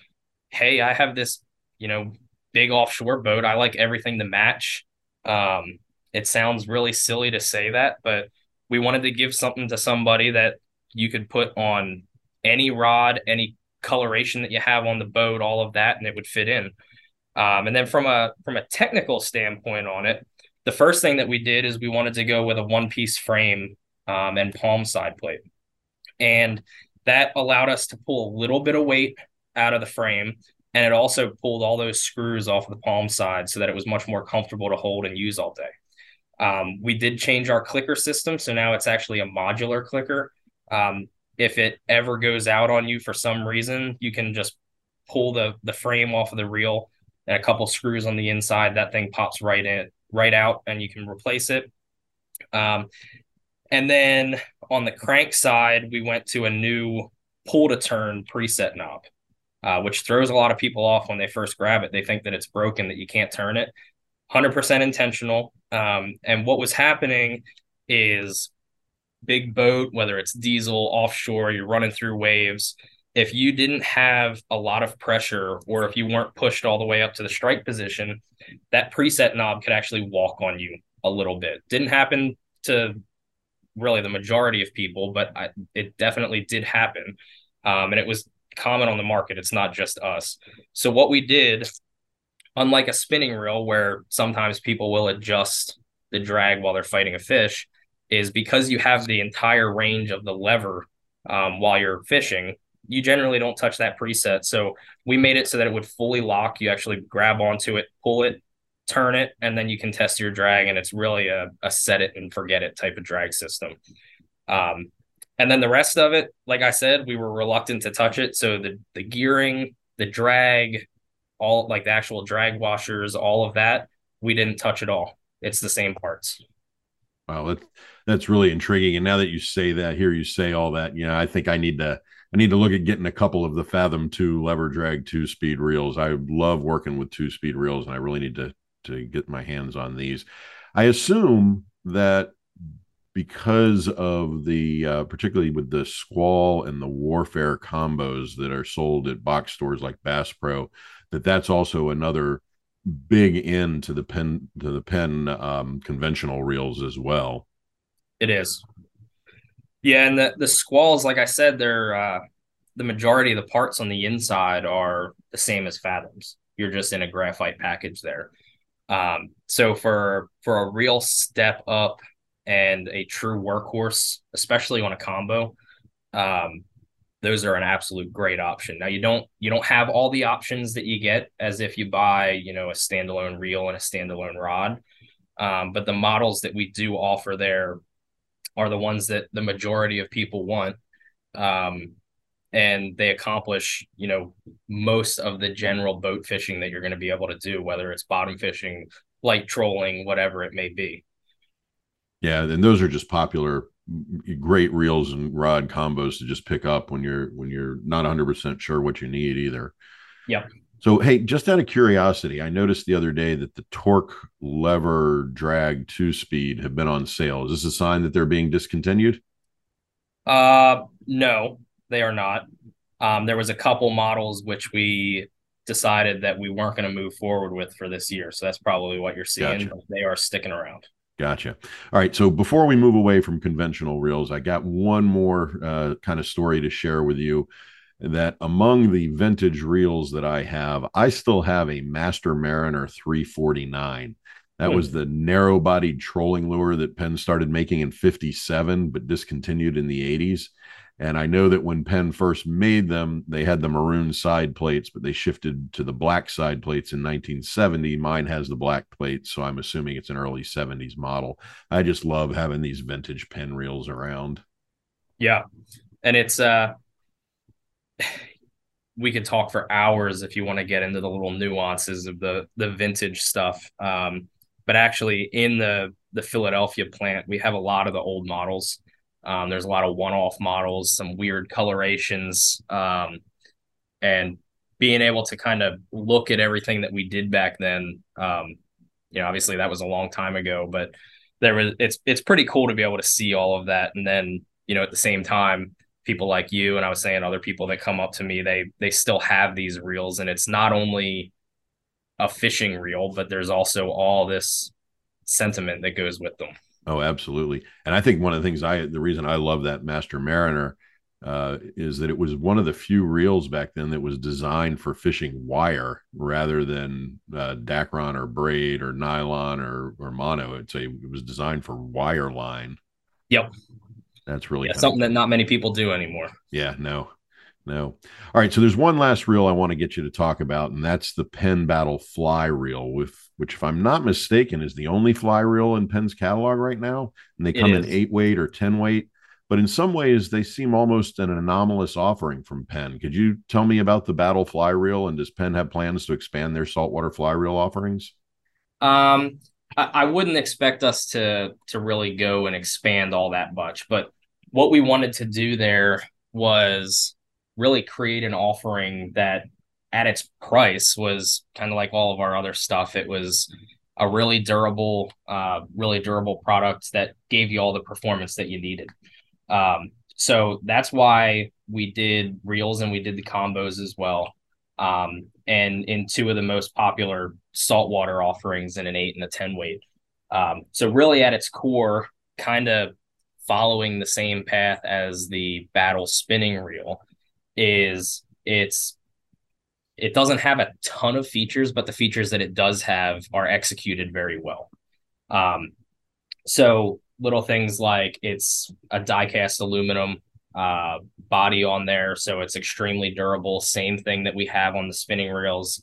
hey, I have this, you know, big offshore boat. I like everything to match. Um, it sounds really silly to say that, but we wanted to give something to somebody that you could put on any rod, any coloration that you have on the boat, all of that, and it would fit in. Um, and then from a from a technical standpoint on it, the first thing that we did is we wanted to go with a one piece frame um, and palm side plate, and that allowed us to pull a little bit of weight out of the frame, and it also pulled all those screws off of the palm side so that it was much more comfortable to hold and use all day. Um, we did change our clicker system, so now it's actually a modular clicker. Um, if it ever goes out on you for some reason, you can just pull the the frame off of the reel and a couple screws on the inside. That thing pops right in, right out, and you can replace it. Um, and then on the crank side, we went to a new pull to turn preset knob, uh, which throws a lot of people off when they first grab it. They think that it's broken, that you can't turn it. 100% intentional. Um, and what was happening is big boat, whether it's diesel, offshore, you're running through waves. If you didn't have a lot of pressure or if you weren't pushed all the way up to the strike position, that preset knob could actually walk on you a little bit. Didn't happen to really the majority of people, but I, it definitely did happen. Um, and it was common on the market. It's not just us. So what we did unlike a spinning reel where sometimes people will adjust the drag while they're fighting a fish is because you have the entire range of the lever um, while you're fishing you generally don't touch that preset so we made it so that it would fully lock you actually grab onto it pull it turn it and then you can test your drag and it's really a, a set it and forget it type of drag system um, and then the rest of it like i said we were reluctant to touch it so the the gearing the drag all like the actual drag washers, all of that, we didn't touch at all. It's the same parts. Wow, that, that's really intriguing. And now that you say that, here you say all that, you know, I think I need to I need to look at getting a couple of the Fathom two lever drag two speed reels. I love working with two speed reels, and I really need to to get my hands on these. I assume that because of the uh, particularly with the squall and the warfare combos that are sold at box stores like Bass Pro, that that's also another big end to the Penn to the Penn um, conventional reels as well. It is. Yeah, and the the squalls, like I said, they're uh, the majority of the parts on the inside are the same as Fathoms. You're just in a graphite package there. Um, so for for a real step up and a true workhorse, especially on a combo, um, those are an absolute great option. Now you don't you don't have all the options that you get as if you buy you know a standalone reel and a standalone rod, um, but the models that we do offer there are the ones that the majority of people want. Um, and they accomplish you know most of the general boat fishing that you're going to be able to do whether it's bottom fishing light trolling whatever it may be yeah and those are just popular great reels and rod combos to just pick up when you're when you're not 100% sure what you need either yep so hey just out of curiosity i noticed the other day that the torque lever drag two speed have been on sale is this a sign that they're being discontinued uh no they are not. Um, there was a couple models which we decided that we weren't going to move forward with for this year. So that's probably what you're seeing. Gotcha. They are sticking around. Gotcha. All right. So before we move away from conventional reels, I got one more uh, kind of story to share with you. That among the vintage reels that I have, I still have a Master Mariner 349. That was the narrow bodied trolling lure that Penn started making in 57, but discontinued in the 80s. And I know that when Penn first made them, they had the maroon side plates, but they shifted to the black side plates in 1970. Mine has the black plates, so I'm assuming it's an early 70s model. I just love having these vintage Penn reels around. Yeah. And it's uh we could talk for hours if you want to get into the little nuances of the the vintage stuff. Um, but actually in the the Philadelphia plant, we have a lot of the old models um, there's a lot of one-off models, some weird colorations, um, and being able to kind of look at everything that we did back then. Um, you know, obviously that was a long time ago, but there was it's it's pretty cool to be able to see all of that, and then you know at the same time, people like you and I was saying other people that come up to me, they they still have these reels, and it's not only a fishing reel, but there's also all this sentiment that goes with them. Oh, absolutely. And I think one of the things I, the reason I love that Master Mariner uh, is that it was one of the few reels back then that was designed for fishing wire rather than uh, Dacron or braid or nylon or, or mono. It's a it was designed for wire line. Yep. That's really yeah, something cool. that not many people do anymore. Yeah, no, no. All right. So there's one last reel I want to get you to talk about, and that's the Penn Battle fly reel, with which, if I'm not mistaken, is the only fly reel in Penn's catalog right now. And they come in eight weight or 10 weight. But in some ways, they seem almost an anomalous offering from Penn. Could you tell me about the Battle fly reel? And does Penn have plans to expand their saltwater fly reel offerings? Um, I, I wouldn't expect us to to really go and expand all that much, but what we wanted to do there was really create an offering that at its price was kind of like all of our other stuff. It was a really durable, uh, really durable product that gave you all the performance that you needed. Um, so that's why we did reels and we did the combos as well. Um, and in two of the most popular saltwater offerings in an eight and a 10 weight. Um, so really at its core, kind of following the same path as the battle spinning reel is it's it doesn't have a ton of features, but the features that it does have are executed very well. Um, so little things like it's a die-cast aluminum uh, body on there, so it's extremely durable. Same thing that we have on the spinning reels.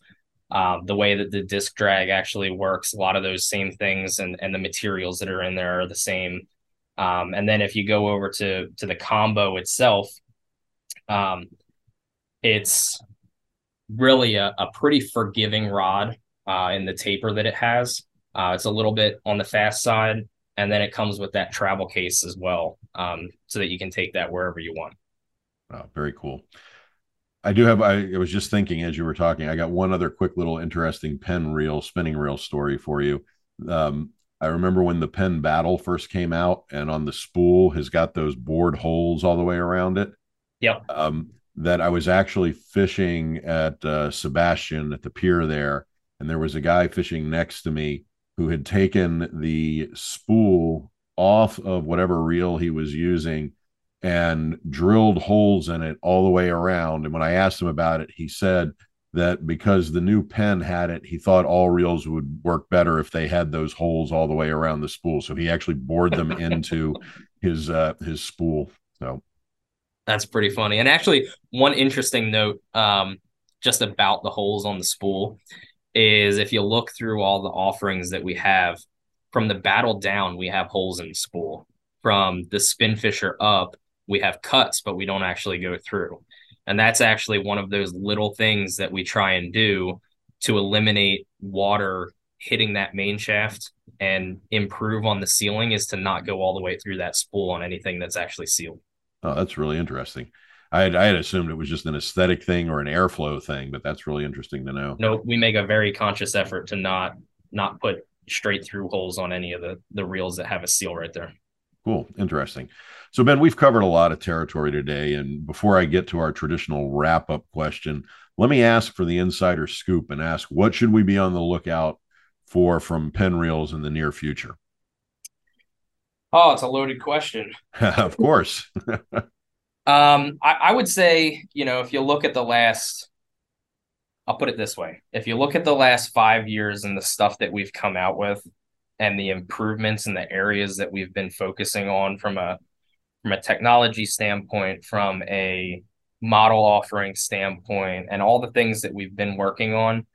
Um, the way that the disc drag actually works, a lot of those same things and and the materials that are in there are the same. Um, and then if you go over to to the combo itself, um, it's really a, a pretty forgiving rod uh, in the taper that it has. Uh, it's a little bit on the fast side, and then it comes with that travel case as well, um, so that you can take that wherever you want. Oh, very cool. I do have. I, I, was just thinking as you were talking. I got one other quick little interesting Penn reel, spinning reel story for you. Um, I remember when the Penn Battle first came out, and on the spool has got those bored holes all the way around it. Yep. Um, that I was actually fishing at uh, Sebastian at the pier there, and there was a guy fishing next to me who had taken the spool off of whatever reel he was using and drilled holes in it all the way around. And when I asked him about it, he said that because the new Penn had it, he thought all reels would work better if they had those holes all the way around the spool. So he actually bored them into his uh, his spool. So that's pretty funny. And actually, one interesting note um, just about the holes on the spool is if you look through all the offerings that we have from the battle down, we have holes in the spool. From the Spinfisher up, we have cuts, but we don't actually go through. And that's actually one of those little things that we try and do to eliminate water hitting that main shaft and improve on the sealing is to not go all the way through that spool on anything that's actually sealed. Oh, that's really interesting. I had, I had assumed it was just an aesthetic thing or an airflow thing, but that's really interesting to know. No, we make a very conscious effort to not not put straight through holes on any of the the reels that have a seal right there. Cool, interesting. So Ben, we've covered a lot of territory today, and before I get to our traditional wrap up question, let me ask for the insider scoop and ask what should we be on the lookout for from Penn Reels in the near future? Oh, it's a loaded question. of course. um, I, I would say, you know, if you look at the last, I'll put it this way: if you look at the last five years and the stuff that we've come out with, and the improvements in the areas that we've been focusing on from a from a technology standpoint, from a model offering standpoint, and all the things that we've been working on,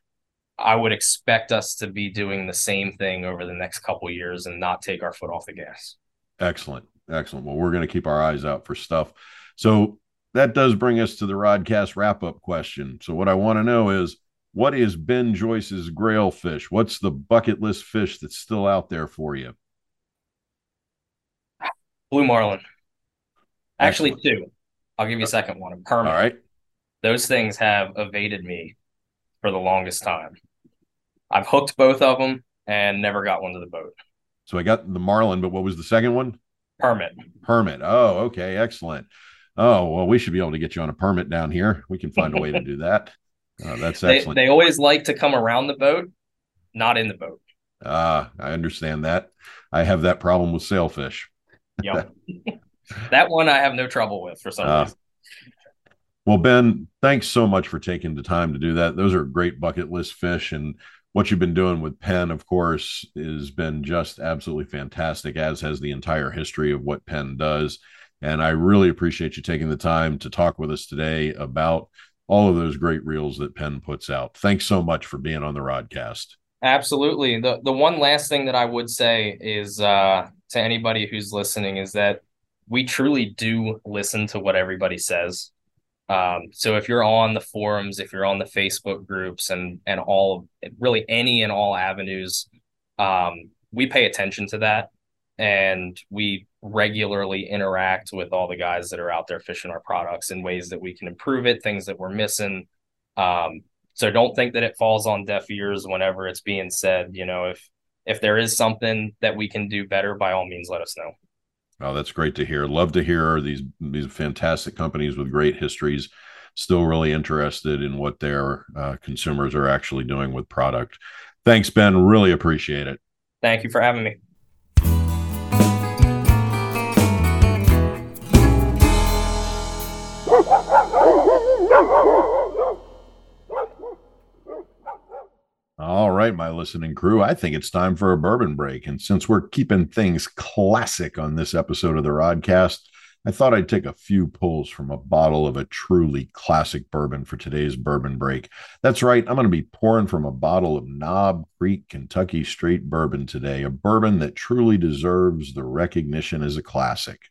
I would expect us to be doing the same thing over the next couple years and not take our foot off the gas. Excellent. Excellent. Well, we're going to keep our eyes out for stuff. So that does bring us to the Rodcast wrap up question. So, what I want to know is what is Ben Joyce's grail fish? What's the bucket list fish that's still out there for you? Blue marlin. Actually, Excellent. two. I'll give you a second one. A permit. All right. Those things have evaded me for the longest time. I've hooked both of them and never got one to the boat. So I got the Marlin, but what was the second one? Permit. Permit. Oh, okay, excellent. Oh well, we should be able to get you on a permit down here. We can find a way to do that. Uh, that's excellent. They, they, always like to come around the boat, not in the boat. Ah, uh, I understand that. I have that problem with sailfish. Yep. that one I have no trouble with for some uh, reason. Well, Ben, thanks so much for taking the time to do that. Those are great bucket list fish. And what you've been doing with Penn, of course, has been just absolutely fantastic, as has the entire history of what Penn does. And I really appreciate you taking the time to talk with us today about all of those great reels that Penn puts out. Thanks so much for being on the Rodcast. Absolutely. The the one last thing that I would say is uh, to anybody who's listening is that we truly do listen to what everybody says. Um, so if you're on the forums, if you're on the Facebook groups and and all really any and all avenues, um, we pay attention to that and we regularly interact with all the guys that are out there fishing our products in ways that we can improve it, things that we're missing. Um, so don't think that it falls on deaf ears whenever it's being said. You know, if if there is something that we can do better, by all means, let us know. Oh, that's great to hear. Love to hear these these fantastic companies with great histories still really interested in what their uh, consumers are actually doing with product. Thanks, Ben. Really appreciate it. Thank you for having me. All right, my listening crew, I think it's time for a bourbon break. And since we're keeping things classic on this episode of the Rodcast, I thought I'd take a few pulls from a bottle of a truly classic bourbon for today's bourbon break. That's right, I'm going to be pouring from a bottle of Knob Creek Kentucky Straight Bourbon today, a bourbon that truly deserves the recognition as a classic.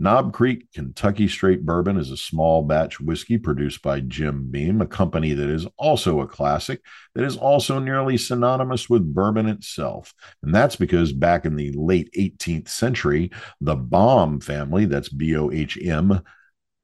Knob Creek Kentucky Straight Bourbon is a small batch whiskey produced by Jim Beam, a company that is also a classic, that is also nearly synonymous with bourbon itself. And that's because back in the late 18th century, the Bohm family, that's B O H M,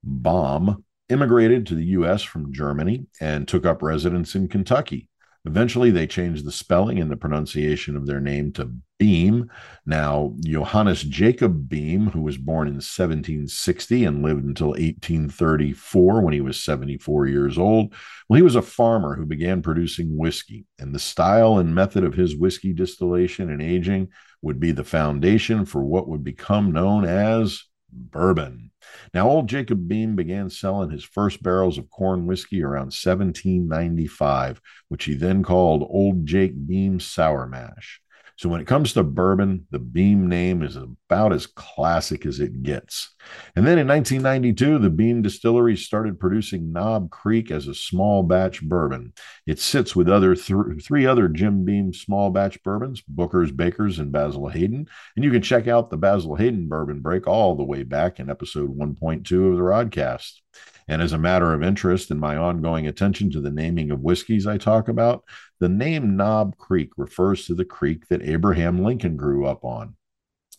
Bohm, immigrated to the U.S. from Germany and took up residence in Kentucky. Eventually, they changed the spelling and the pronunciation of their name to Beam. Now, Johannes Jacob Beam, who was born in 1760 and lived until 1834 when he was 74 years old, well, he was a farmer who began producing whiskey. And the style and method of his whiskey distillation and aging would be the foundation for what would become known as bourbon. Now, old Jacob Beam began selling his first barrels of corn whiskey around 1795, which he then called Old Jake Beam Sour Mash. So when it comes to bourbon, the Beam name is about as classic as it gets. And then in 1992, the Beam Distillery started producing Knob Creek as a small batch bourbon. It sits with other th- three other Jim Beam small batch bourbons, Booker's, Baker's, and Basil Hayden. And you can check out the Basil Hayden bourbon break all the way back in episode 1.2 of the Rodcast. And as a matter of interest in my ongoing attention to the naming of whiskeys I talk about, the name Knob Creek refers to the creek that Abraham Lincoln grew up on.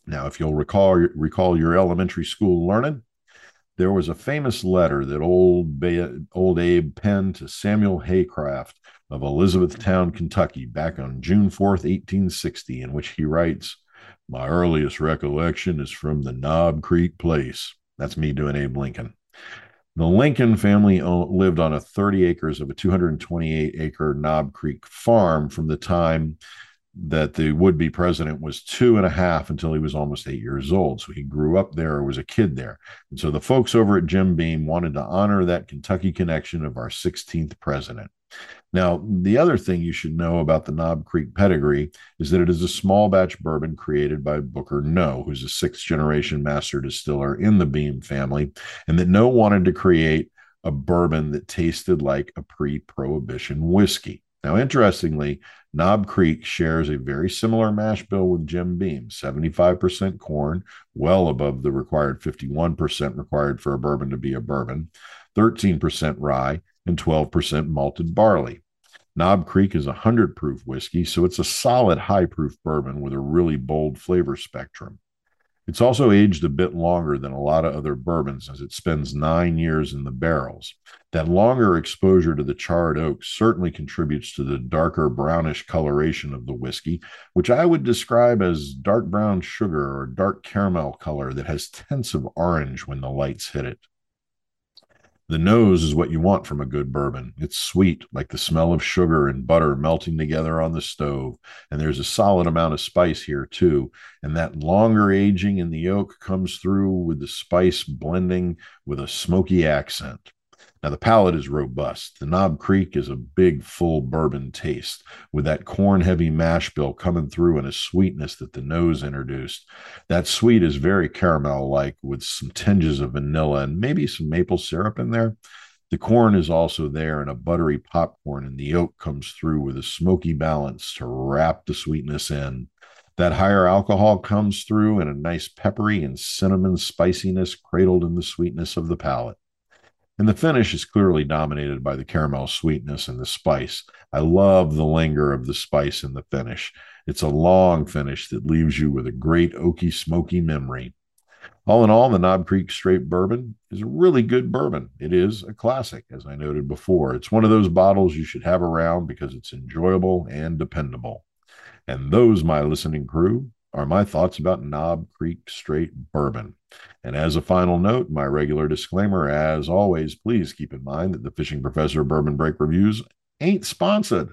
Now, if you'll recall recall your elementary school learning, there was a famous letter that old old Abe penned to Samuel Haycraft of Elizabethtown, Kentucky, back on June 4th, 1860, in which he writes, My earliest recollection is from the Knob Creek place. That's me doing Abe Lincoln. The Lincoln family lived on a 30 acres of a 228 acre Knob Creek farm from the time that the would be president was two and a half until he was almost eight years old. So he grew up there, was a kid there. And so the folks over at Jim Beam wanted to honor that Kentucky connection of our 16th president. Now, the other thing you should know about the Knob Creek pedigree is that it is a small batch bourbon created by Booker Noe, who's a sixth generation master distiller in the Beam family, and that Noe wanted to create a bourbon that tasted like a pre prohibition whiskey. Now, interestingly, Knob Creek shares a very similar mash bill with Jim Beam 75% corn, well above the required 51% required for a bourbon to be a bourbon, 13% rye, and 12% malted barley. Knob Creek is a 100 proof whiskey, so it's a solid high proof bourbon with a really bold flavor spectrum. It's also aged a bit longer than a lot of other bourbons as it spends nine years in the barrels. That longer exposure to the charred oak certainly contributes to the darker brownish coloration of the whiskey, which I would describe as dark brown sugar or dark caramel color that has tints of orange when the lights hit it. The nose is what you want from a good bourbon. It's sweet, like the smell of sugar and butter melting together on the stove. And there's a solid amount of spice here, too. And that longer aging in the oak comes through with the spice blending with a smoky accent. Now, the palate is robust. The Knob Creek is a big, full bourbon taste with that corn heavy mash bill coming through and a sweetness that the nose introduced. That sweet is very caramel like with some tinges of vanilla and maybe some maple syrup in there. The corn is also there and a buttery popcorn, and the oak comes through with a smoky balance to wrap the sweetness in. That higher alcohol comes through in a nice peppery and cinnamon spiciness cradled in the sweetness of the palate. And the finish is clearly dominated by the caramel sweetness and the spice. I love the linger of the spice in the finish. It's a long finish that leaves you with a great oaky, smoky memory. All in all, the Knob Creek Straight Bourbon is a really good bourbon. It is a classic, as I noted before. It's one of those bottles you should have around because it's enjoyable and dependable. And those, my listening crew, are my thoughts about Knob Creek Straight Bourbon. And as a final note, my regular disclaimer, as always, please keep in mind that the Fishing Professor Bourbon Break reviews ain't sponsored.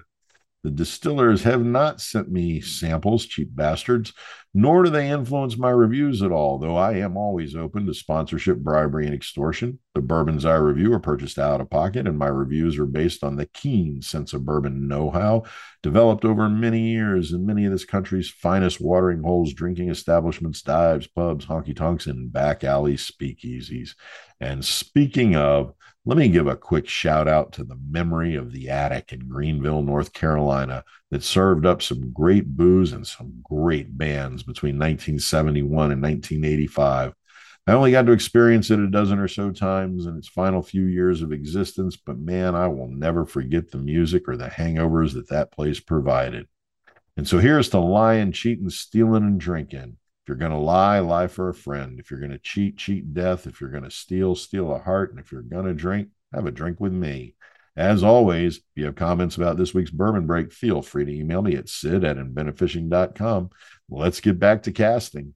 The distillers have not sent me samples, cheap bastards, nor do they influence my reviews at all, though I am always open to sponsorship, bribery, and extortion. The bourbons I review are purchased out of pocket, and my reviews are based on the keen sense of bourbon know how developed over many years in many of this country's finest watering holes, drinking establishments, dives, pubs, honky tonks, and back alley speakeasies. And speaking of, let me give a quick shout out to the memory of the attic in Greenville, North Carolina, that served up some great booze and some great bands between 1971 and 1985. I only got to experience it a dozen or so times in its final few years of existence, but man, I will never forget the music or the hangovers that that place provided. And so here's to lying, cheating, stealing, and drinking. If you're going to lie, lie for a friend. If you're going to cheat, cheat death. If you're going to steal, steal a heart. And if you're going to drink, have a drink with me. As always, if you have comments about this week's bourbon break, feel free to email me at sid at. Let's get back to casting.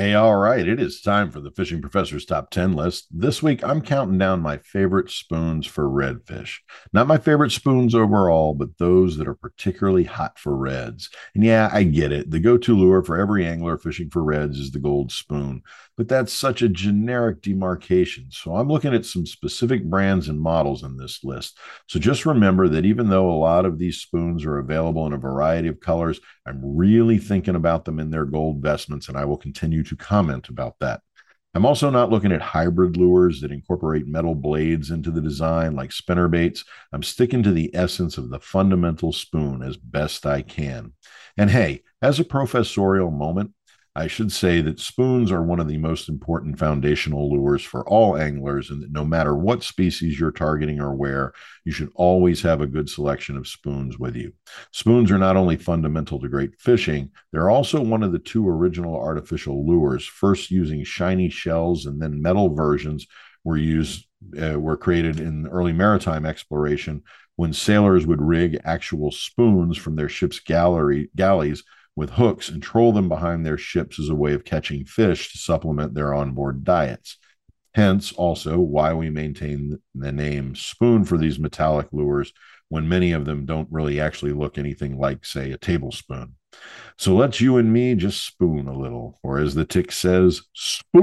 Hey, all right. It is time for the Fishing Professor's Top 10 list. This week, I'm counting down my favorite spoons for redfish. Not my favorite spoons overall, but those that are particularly hot for reds. And yeah, I get it. The go to lure for every angler fishing for reds is the gold spoon, but that's such a generic demarcation. So I'm looking at some specific brands and models in this list. So just remember that even though a lot of these spoons are available in a variety of colors, I'm really thinking about them in their gold vestments, and I will continue to comment about that. I'm also not looking at hybrid lures that incorporate metal blades into the design like spinner baits. I'm sticking to the essence of the fundamental spoon as best I can. And hey, as a professorial moment, I should say that spoons are one of the most important foundational lures for all anglers, and that no matter what species you're targeting or where, you should always have a good selection of spoons with you. Spoons are not only fundamental to great fishing, they're also one of the two original artificial lures, first using shiny shells and then metal versions were used uh, were created in early maritime exploration when sailors would rig actual spoons from their ship's gallery galleys with hooks and troll them behind their ships as a way of catching fish to supplement their onboard diets. Hence, also, why we maintain the name spoon for these metallic lures when many of them don't really actually look anything like, say, a tablespoon. So let's you and me just spoon a little, or as the tick says, spoon.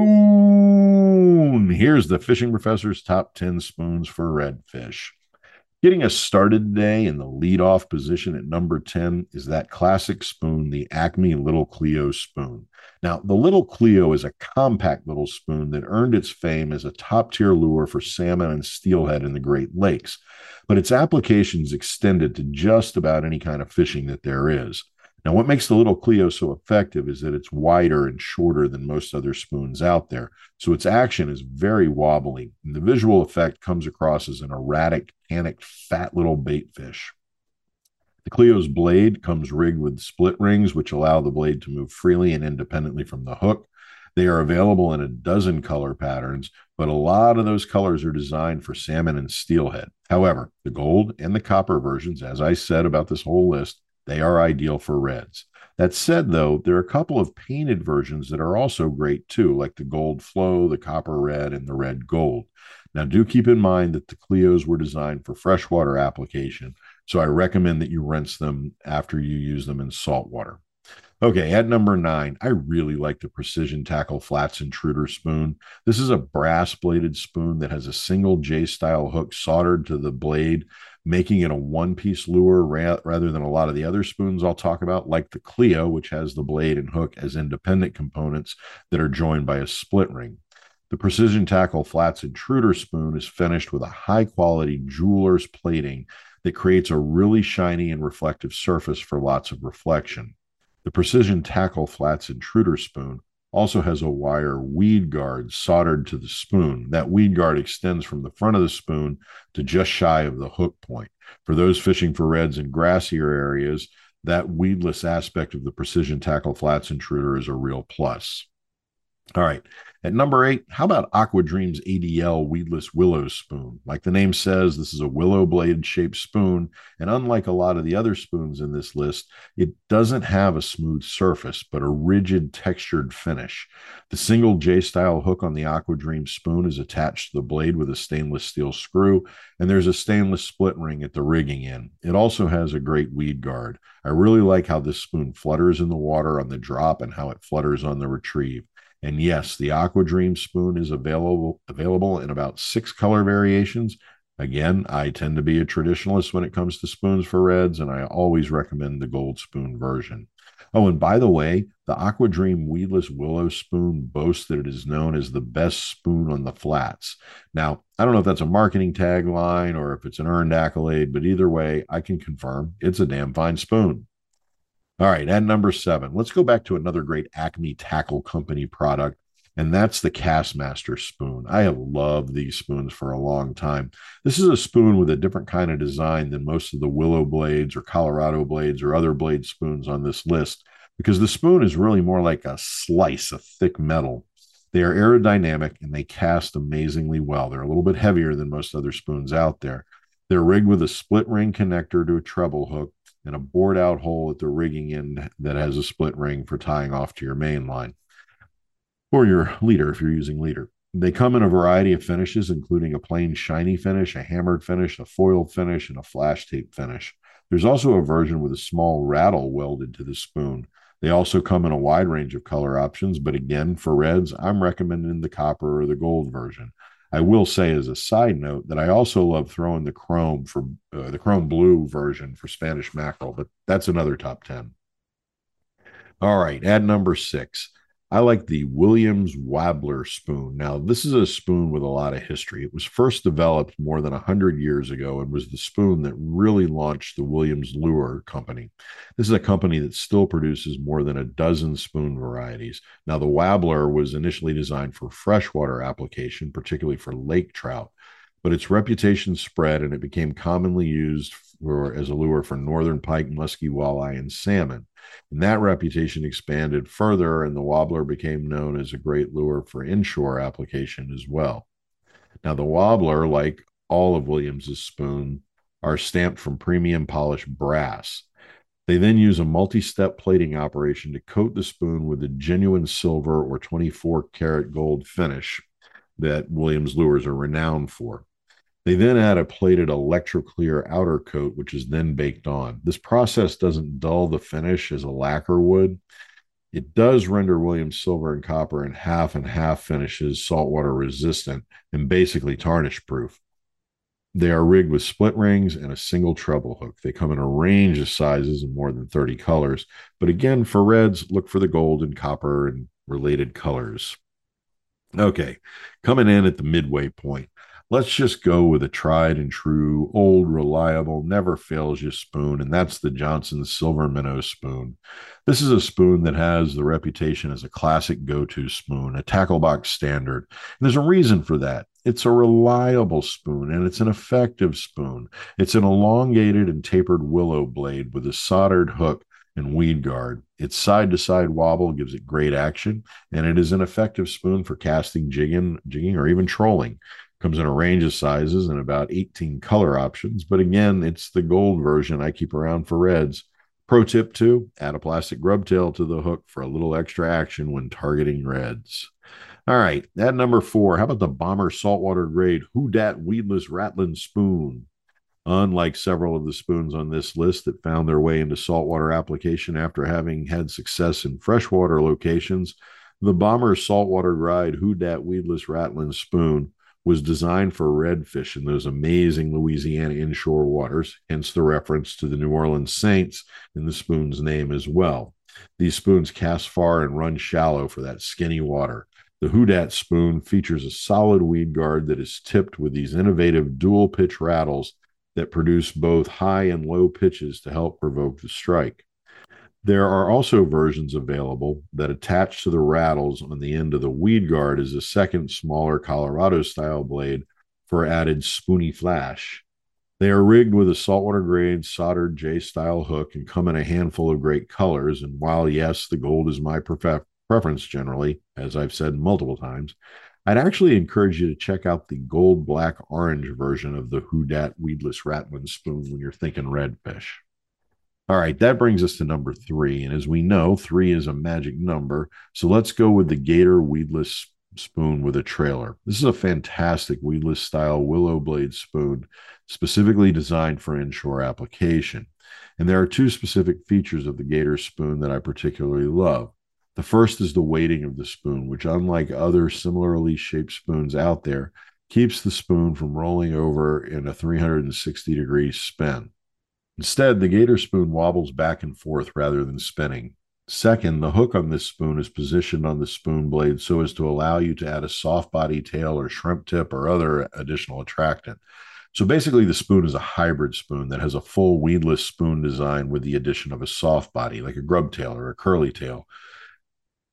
Here's the fishing professor's top 10 spoons for redfish. Getting us started today in the lead-off position at number 10 is that classic spoon, the Acme Little Cleo spoon. Now, the Little Cleo is a compact little spoon that earned its fame as a top tier lure for salmon and steelhead in the Great Lakes, but its applications extended to just about any kind of fishing that there is. Now, what makes the little Cleo so effective is that it's wider and shorter than most other spoons out there. So its action is very wobbly. And the visual effect comes across as an erratic, panicked, fat little bait fish. The Cleo's blade comes rigged with split rings, which allow the blade to move freely and independently from the hook. They are available in a dozen color patterns, but a lot of those colors are designed for salmon and steelhead. However, the gold and the copper versions, as I said about this whole list, they are ideal for reds. That said, though, there are a couple of painted versions that are also great too, like the gold flow, the copper red, and the red gold. Now, do keep in mind that the Cleos were designed for freshwater application, so I recommend that you rinse them after you use them in salt water. Okay, at number nine, I really like the Precision Tackle Flats Intruder spoon. This is a brass bladed spoon that has a single J style hook soldered to the blade, making it a one piece lure ra- rather than a lot of the other spoons I'll talk about, like the Cleo, which has the blade and hook as independent components that are joined by a split ring. The Precision Tackle Flats Intruder spoon is finished with a high quality jeweler's plating that creates a really shiny and reflective surface for lots of reflection. The Precision Tackle Flats Intruder spoon also has a wire weed guard soldered to the spoon. That weed guard extends from the front of the spoon to just shy of the hook point. For those fishing for reds in grassier areas, that weedless aspect of the Precision Tackle Flats Intruder is a real plus. All right. At number eight, how about Aqua Dreams ADL weedless willow spoon? Like the name says, this is a willow blade shaped spoon. And unlike a lot of the other spoons in this list, it doesn't have a smooth surface, but a rigid textured finish. The single J style hook on the Aqua Dream spoon is attached to the blade with a stainless steel screw, and there's a stainless split ring at the rigging end. It also has a great weed guard. I really like how this spoon flutters in the water on the drop and how it flutters on the retrieve. And yes, the Aqua Dream spoon is available available in about six color variations. Again, I tend to be a traditionalist when it comes to spoons for reds, and I always recommend the gold spoon version. Oh, and by the way, the Aqua Dream weedless willow spoon boasts that it is known as the best spoon on the flats. Now, I don't know if that's a marketing tagline or if it's an earned accolade, but either way, I can confirm it's a damn fine spoon. All right, at number seven, let's go back to another great Acme Tackle Company product, and that's the Castmaster spoon. I have loved these spoons for a long time. This is a spoon with a different kind of design than most of the Willow blades or Colorado blades or other blade spoons on this list, because the spoon is really more like a slice of thick metal. They are aerodynamic and they cast amazingly well. They're a little bit heavier than most other spoons out there. They're rigged with a split ring connector to a treble hook and a bored out hole at the rigging end that has a split ring for tying off to your main line or your leader if you're using leader. They come in a variety of finishes, including a plain shiny finish, a hammered finish, a foiled finish, and a flash tape finish. There's also a version with a small rattle welded to the spoon. They also come in a wide range of color options, but again, for reds, I'm recommending the copper or the gold version. I will say as a side note that I also love throwing the chrome for uh, the chrome blue version for Spanish mackerel, but that's another top 10. All right, at number six, I like the Williams Wabler spoon. Now, this is a spoon with a lot of history. It was first developed more than 100 years ago and was the spoon that really launched the Williams Lure Company. This is a company that still produces more than a dozen spoon varieties. Now, the Wabler was initially designed for freshwater application, particularly for lake trout, but its reputation spread and it became commonly used for, as a lure for northern pike, muskie, walleye, and salmon. And that reputation expanded further, and the Wabler became known as a great lure for inshore application as well. Now, the Wabler, like all of Williams's spoon, are stamped from premium polished brass. They then use a multi step plating operation to coat the spoon with a genuine silver or 24 karat gold finish that Williams lures are renowned for. They then add a plated electroclear outer coat, which is then baked on. This process doesn't dull the finish as a lacquer would. It does render Williams silver and copper in half and half finishes saltwater resistant and basically tarnish proof. They are rigged with split rings and a single treble hook. They come in a range of sizes and more than 30 colors. But again, for reds, look for the gold and copper and related colors. Okay, coming in at the midway point. Let's just go with a tried and true, old, reliable, never fails you spoon, and that's the Johnson Silver Minnow spoon. This is a spoon that has the reputation as a classic go to spoon, a tackle box standard. And there's a reason for that. It's a reliable spoon and it's an effective spoon. It's an elongated and tapered willow blade with a soldered hook and weed guard. Its side to side wobble gives it great action, and it is an effective spoon for casting, jigging, jigging, or even trolling. Comes in a range of sizes and about 18 color options. But again, it's the gold version I keep around for reds. Pro tip two add a plastic grub tail to the hook for a little extra action when targeting reds. All right, at number four, how about the Bomber saltwater grade Who Dat weedless rattling spoon? Unlike several of the spoons on this list that found their way into saltwater application after having had success in freshwater locations, the Bomber saltwater grade Who Dat weedless rattling spoon was designed for redfish in those amazing Louisiana inshore waters, hence the reference to the New Orleans Saints in the spoon's name as well. These spoons cast far and run shallow for that skinny water. The Who Dat spoon features a solid weed guard that is tipped with these innovative dual pitch rattles that produce both high and low pitches to help provoke the strike. There are also versions available that attach to the rattles on the end of the weed guard as a second smaller Colorado style blade for added spoony flash. They are rigged with a saltwater grade soldered J style hook and come in a handful of great colors. And while, yes, the gold is my prefer- preference generally, as I've said multiple times, I'd actually encourage you to check out the gold, black, orange version of the Who Dat Weedless Rattling Spoon when you're thinking redfish. All right, that brings us to number three. And as we know, three is a magic number. So let's go with the Gator weedless spoon with a trailer. This is a fantastic weedless style willow blade spoon, specifically designed for inshore application. And there are two specific features of the Gator spoon that I particularly love. The first is the weighting of the spoon, which, unlike other similarly shaped spoons out there, keeps the spoon from rolling over in a 360 degree spin. Instead, the gator spoon wobbles back and forth rather than spinning. Second, the hook on this spoon is positioned on the spoon blade so as to allow you to add a soft body tail or shrimp tip or other additional attractant. So basically, the spoon is a hybrid spoon that has a full weedless spoon design with the addition of a soft body, like a grub tail or a curly tail.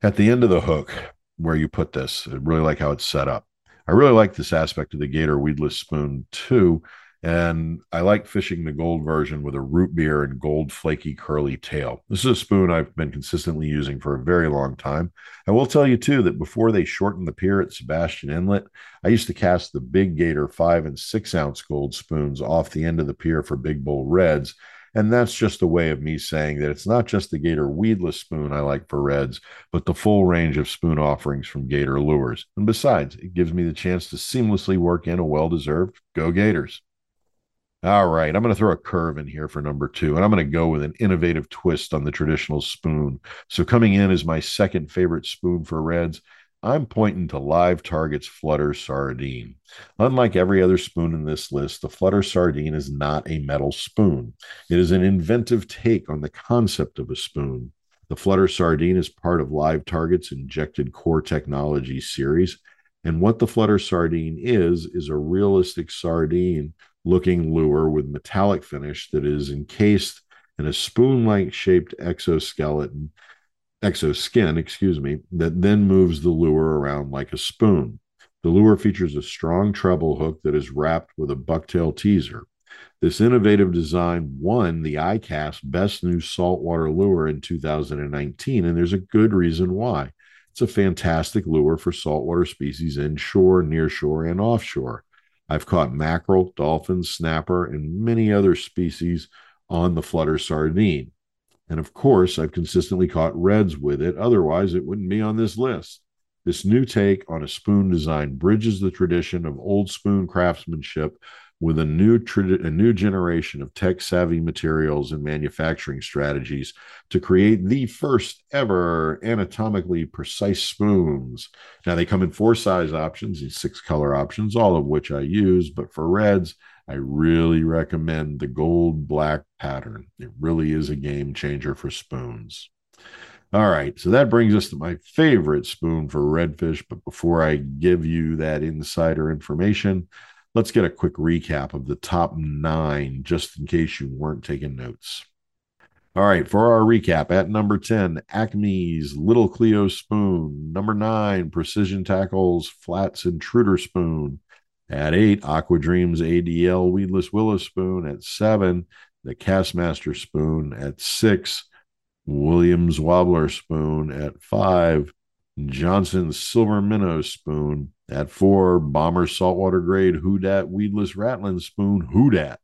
At the end of the hook, where you put this, I really like how it's set up. I really like this aspect of the Gator weedless spoon too and I like fishing the gold version with a root beer and gold flaky curly tail. This is a spoon I've been consistently using for a very long time. I will tell you too that before they shortened the pier at Sebastian Inlet, I used to cast the big gator five and six ounce gold spoons off the end of the pier for big bull reds. And that's just a way of me saying that it's not just the Gator weedless spoon I like for reds, but the full range of spoon offerings from Gator Lures. And besides, it gives me the chance to seamlessly work in a well deserved Go Gators. All right, I'm going to throw a curve in here for number two, and I'm going to go with an innovative twist on the traditional spoon. So, coming in as my second favorite spoon for Reds, I'm pointing to Live Target's Flutter Sardine. Unlike every other spoon in this list, the Flutter Sardine is not a metal spoon. It is an inventive take on the concept of a spoon. The Flutter Sardine is part of Live Target's Injected Core Technology series. And what the Flutter Sardine is, is a realistic sardine looking lure with metallic finish that is encased in a spoon like shaped exoskeleton, exoskin, excuse me, that then moves the lure around like a spoon. The lure features a strong treble hook that is wrapped with a bucktail teaser. This innovative design won the ICAST Best New Saltwater Lure in 2019, and there's a good reason why. It's a fantastic lure for saltwater species inshore, nearshore, and offshore. I've caught mackerel, dolphins, snapper, and many other species on the flutter sardine. And of course, I've consistently caught reds with it, otherwise, it wouldn't be on this list. This new take on a spoon design bridges the tradition of old spoon craftsmanship with a new a new generation of tech savvy materials and manufacturing strategies to create the first ever anatomically precise spoons. Now they come in four size options and six color options, all of which I use, but for reds, I really recommend the gold black pattern. It really is a game changer for spoons. All right, so that brings us to my favorite spoon for redfish. But before I give you that insider information, let's get a quick recap of the top nine, just in case you weren't taking notes. All right, for our recap, at number 10, Acme's Little Cleo Spoon. Number nine, Precision Tackles Flats Intruder Spoon. At eight, Aqua Dreams ADL Weedless Willow Spoon. At seven, the Castmaster Spoon. At six, Williams Wabler Spoon. At five, Johnson's Silver Minnow Spoon. At four, Bomber Saltwater Grade Who Dat Weedless Rattling Spoon. Who Dat.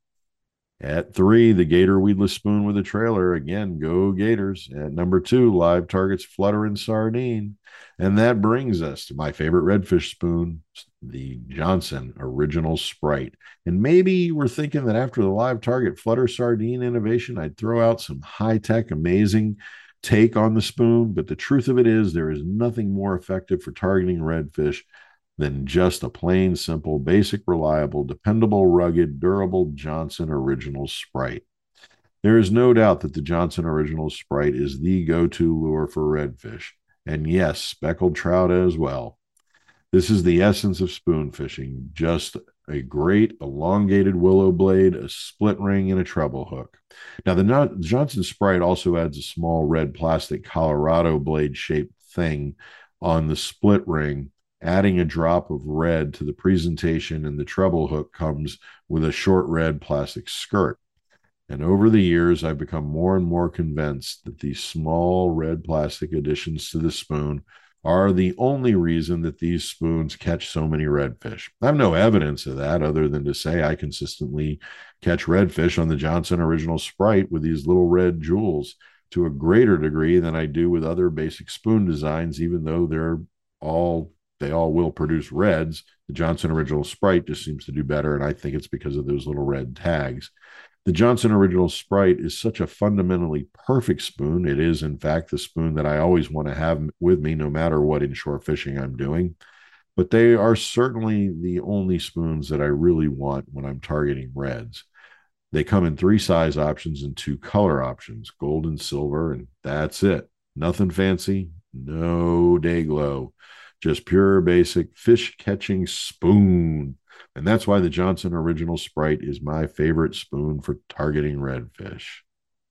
At three, the Gator Weedless Spoon with a trailer. Again, go Gators. At number two, Live Targets Flutter and Sardine. And that brings us to my favorite redfish spoon, the Johnson Original Sprite. And maybe we're thinking that after the Live Target Flutter Sardine innovation, I'd throw out some high tech, amazing take on the spoon. But the truth of it is, there is nothing more effective for targeting redfish than just a plain, simple, basic, reliable, dependable, rugged, durable Johnson Original Sprite. There is no doubt that the Johnson Original Sprite is the go to lure for redfish, and yes, speckled trout as well. This is the essence of spoon fishing just a great elongated willow blade, a split ring, and a treble hook. Now, the Johnson Sprite also adds a small red plastic Colorado blade shaped thing on the split ring adding a drop of red to the presentation and the treble hook comes with a short red plastic skirt. And over the years, I've become more and more convinced that these small red plastic additions to the spoon are the only reason that these spoons catch so many redfish. I have no evidence of that other than to say I consistently catch redfish on the Johnson Original Sprite with these little red jewels to a greater degree than I do with other basic spoon designs, even though they're all they all will produce reds. The Johnson Original Sprite just seems to do better, and I think it's because of those little red tags. The Johnson Original Sprite is such a fundamentally perfect spoon. It is, in fact, the spoon that I always want to have with me no matter what inshore fishing I'm doing. But they are certainly the only spoons that I really want when I'm targeting reds. They come in three size options and two color options gold and silver, and that's it. Nothing fancy, no day glow just pure basic fish catching spoon. And that's why the Johnson Original Sprite is my favorite spoon for targeting redfish.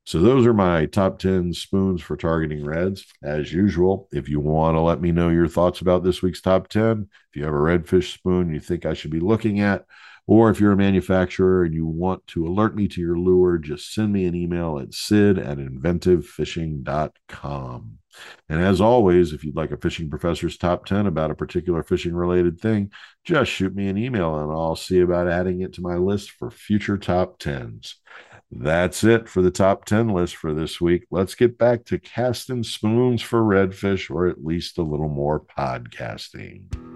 So, those are my top 10 spoons for targeting reds. As usual, if you want to let me know your thoughts about this week's top 10, if you have a redfish spoon you think I should be looking at, or if you're a manufacturer and you want to alert me to your lure, just send me an email at sid at inventivefishing.com. And as always, if you'd like a fishing professor's top 10 about a particular fishing related thing, just shoot me an email and I'll see about adding it to my list for future top 10s. That's it for the top 10 list for this week. Let's get back to casting spoons for redfish, or at least a little more podcasting.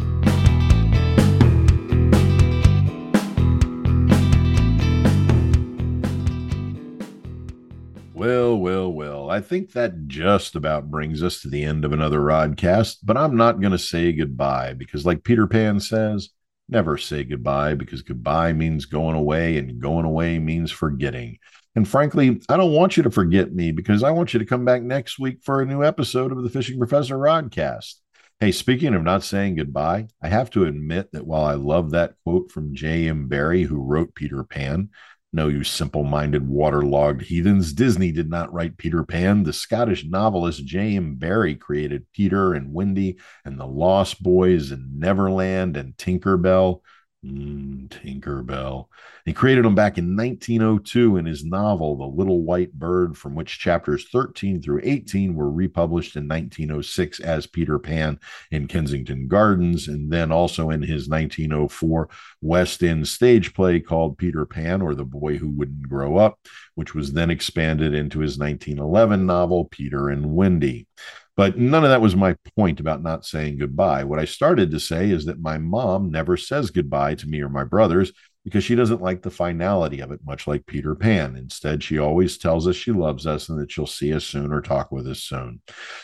Well, well, well. I think that just about brings us to the end of another Rodcast, but I'm not going to say goodbye because, like Peter Pan says, Never say goodbye because goodbye means going away and going away means forgetting. And frankly, I don't want you to forget me because I want you to come back next week for a new episode of the Fishing Professor Rodcast. Hey, speaking of not saying goodbye, I have to admit that while I love that quote from J.M. Barrie, who wrote Peter Pan, no, you simple minded, waterlogged heathens. Disney did not write Peter Pan. The Scottish novelist J.M. Barrie created Peter and Wendy and the Lost Boys and Neverland and Tinker Bell. Mm, Tinkerbell. He created them back in 1902 in his novel, The Little White Bird, from which chapters 13 through 18 were republished in 1906 as Peter Pan in Kensington Gardens, and then also in his 1904 West End stage play called Peter Pan or The Boy Who Wouldn't Grow Up, which was then expanded into his 1911 novel, Peter and Wendy. But none of that was my point about not saying goodbye. What I started to say is that my mom never says goodbye to me or my brothers because she doesn't like the finality of it, much like Peter Pan. Instead, she always tells us she loves us and that she'll see us soon or talk with us soon.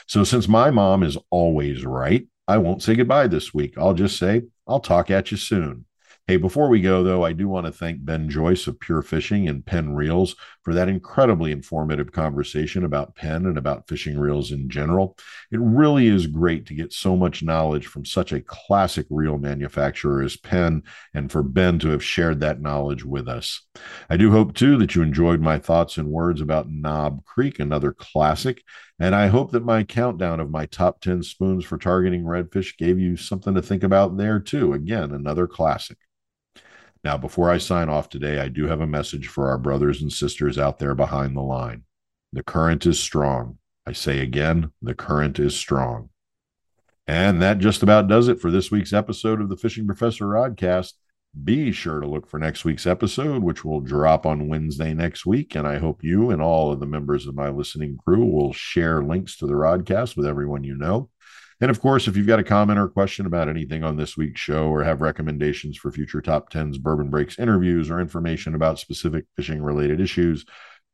So, since my mom is always right, I won't say goodbye this week. I'll just say, I'll talk at you soon. Hey, before we go, though, I do want to thank Ben Joyce of Pure Fishing and Penn Reels for that incredibly informative conversation about Penn and about fishing reels in general. It really is great to get so much knowledge from such a classic reel manufacturer as Penn and for Ben to have shared that knowledge with us. I do hope, too, that you enjoyed my thoughts and words about Knob Creek, another classic. And I hope that my countdown of my top 10 spoons for targeting redfish gave you something to think about there, too. Again, another classic. Now, before I sign off today, I do have a message for our brothers and sisters out there behind the line. The current is strong. I say again, the current is strong. And that just about does it for this week's episode of the Fishing Professor Rodcast. Be sure to look for next week's episode, which will drop on Wednesday next week. And I hope you and all of the members of my listening crew will share links to the Rodcast with everyone you know. And of course, if you've got a comment or question about anything on this week's show or have recommendations for future top 10s, bourbon breaks interviews, or information about specific fishing related issues,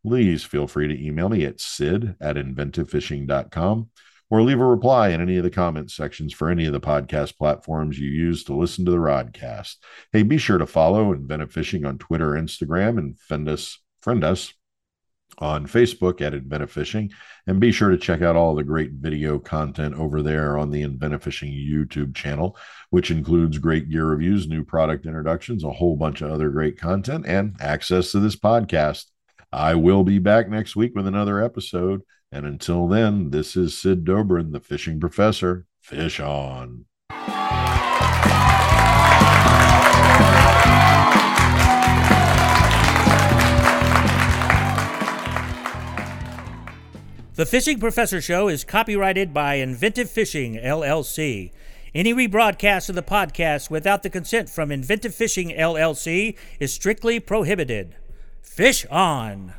please feel free to email me at sid at inventivefishing.com or leave a reply in any of the comment sections for any of the podcast platforms you use to listen to the Rodcast. Hey, be sure to follow Inventive Fishing on Twitter, Instagram, and friend us, friend us on Facebook at Inventive Fishing. And be sure to check out all the great video content over there on the Inventive Fishing YouTube channel, which includes great gear reviews, new product introductions, a whole bunch of other great content, and access to this podcast. I will be back next week with another episode. And until then, this is Sid Dobrin, the fishing professor. Fish on. The Fishing Professor Show is copyrighted by Inventive Fishing, LLC. Any rebroadcast of the podcast without the consent from Inventive Fishing, LLC is strictly prohibited. Fish on!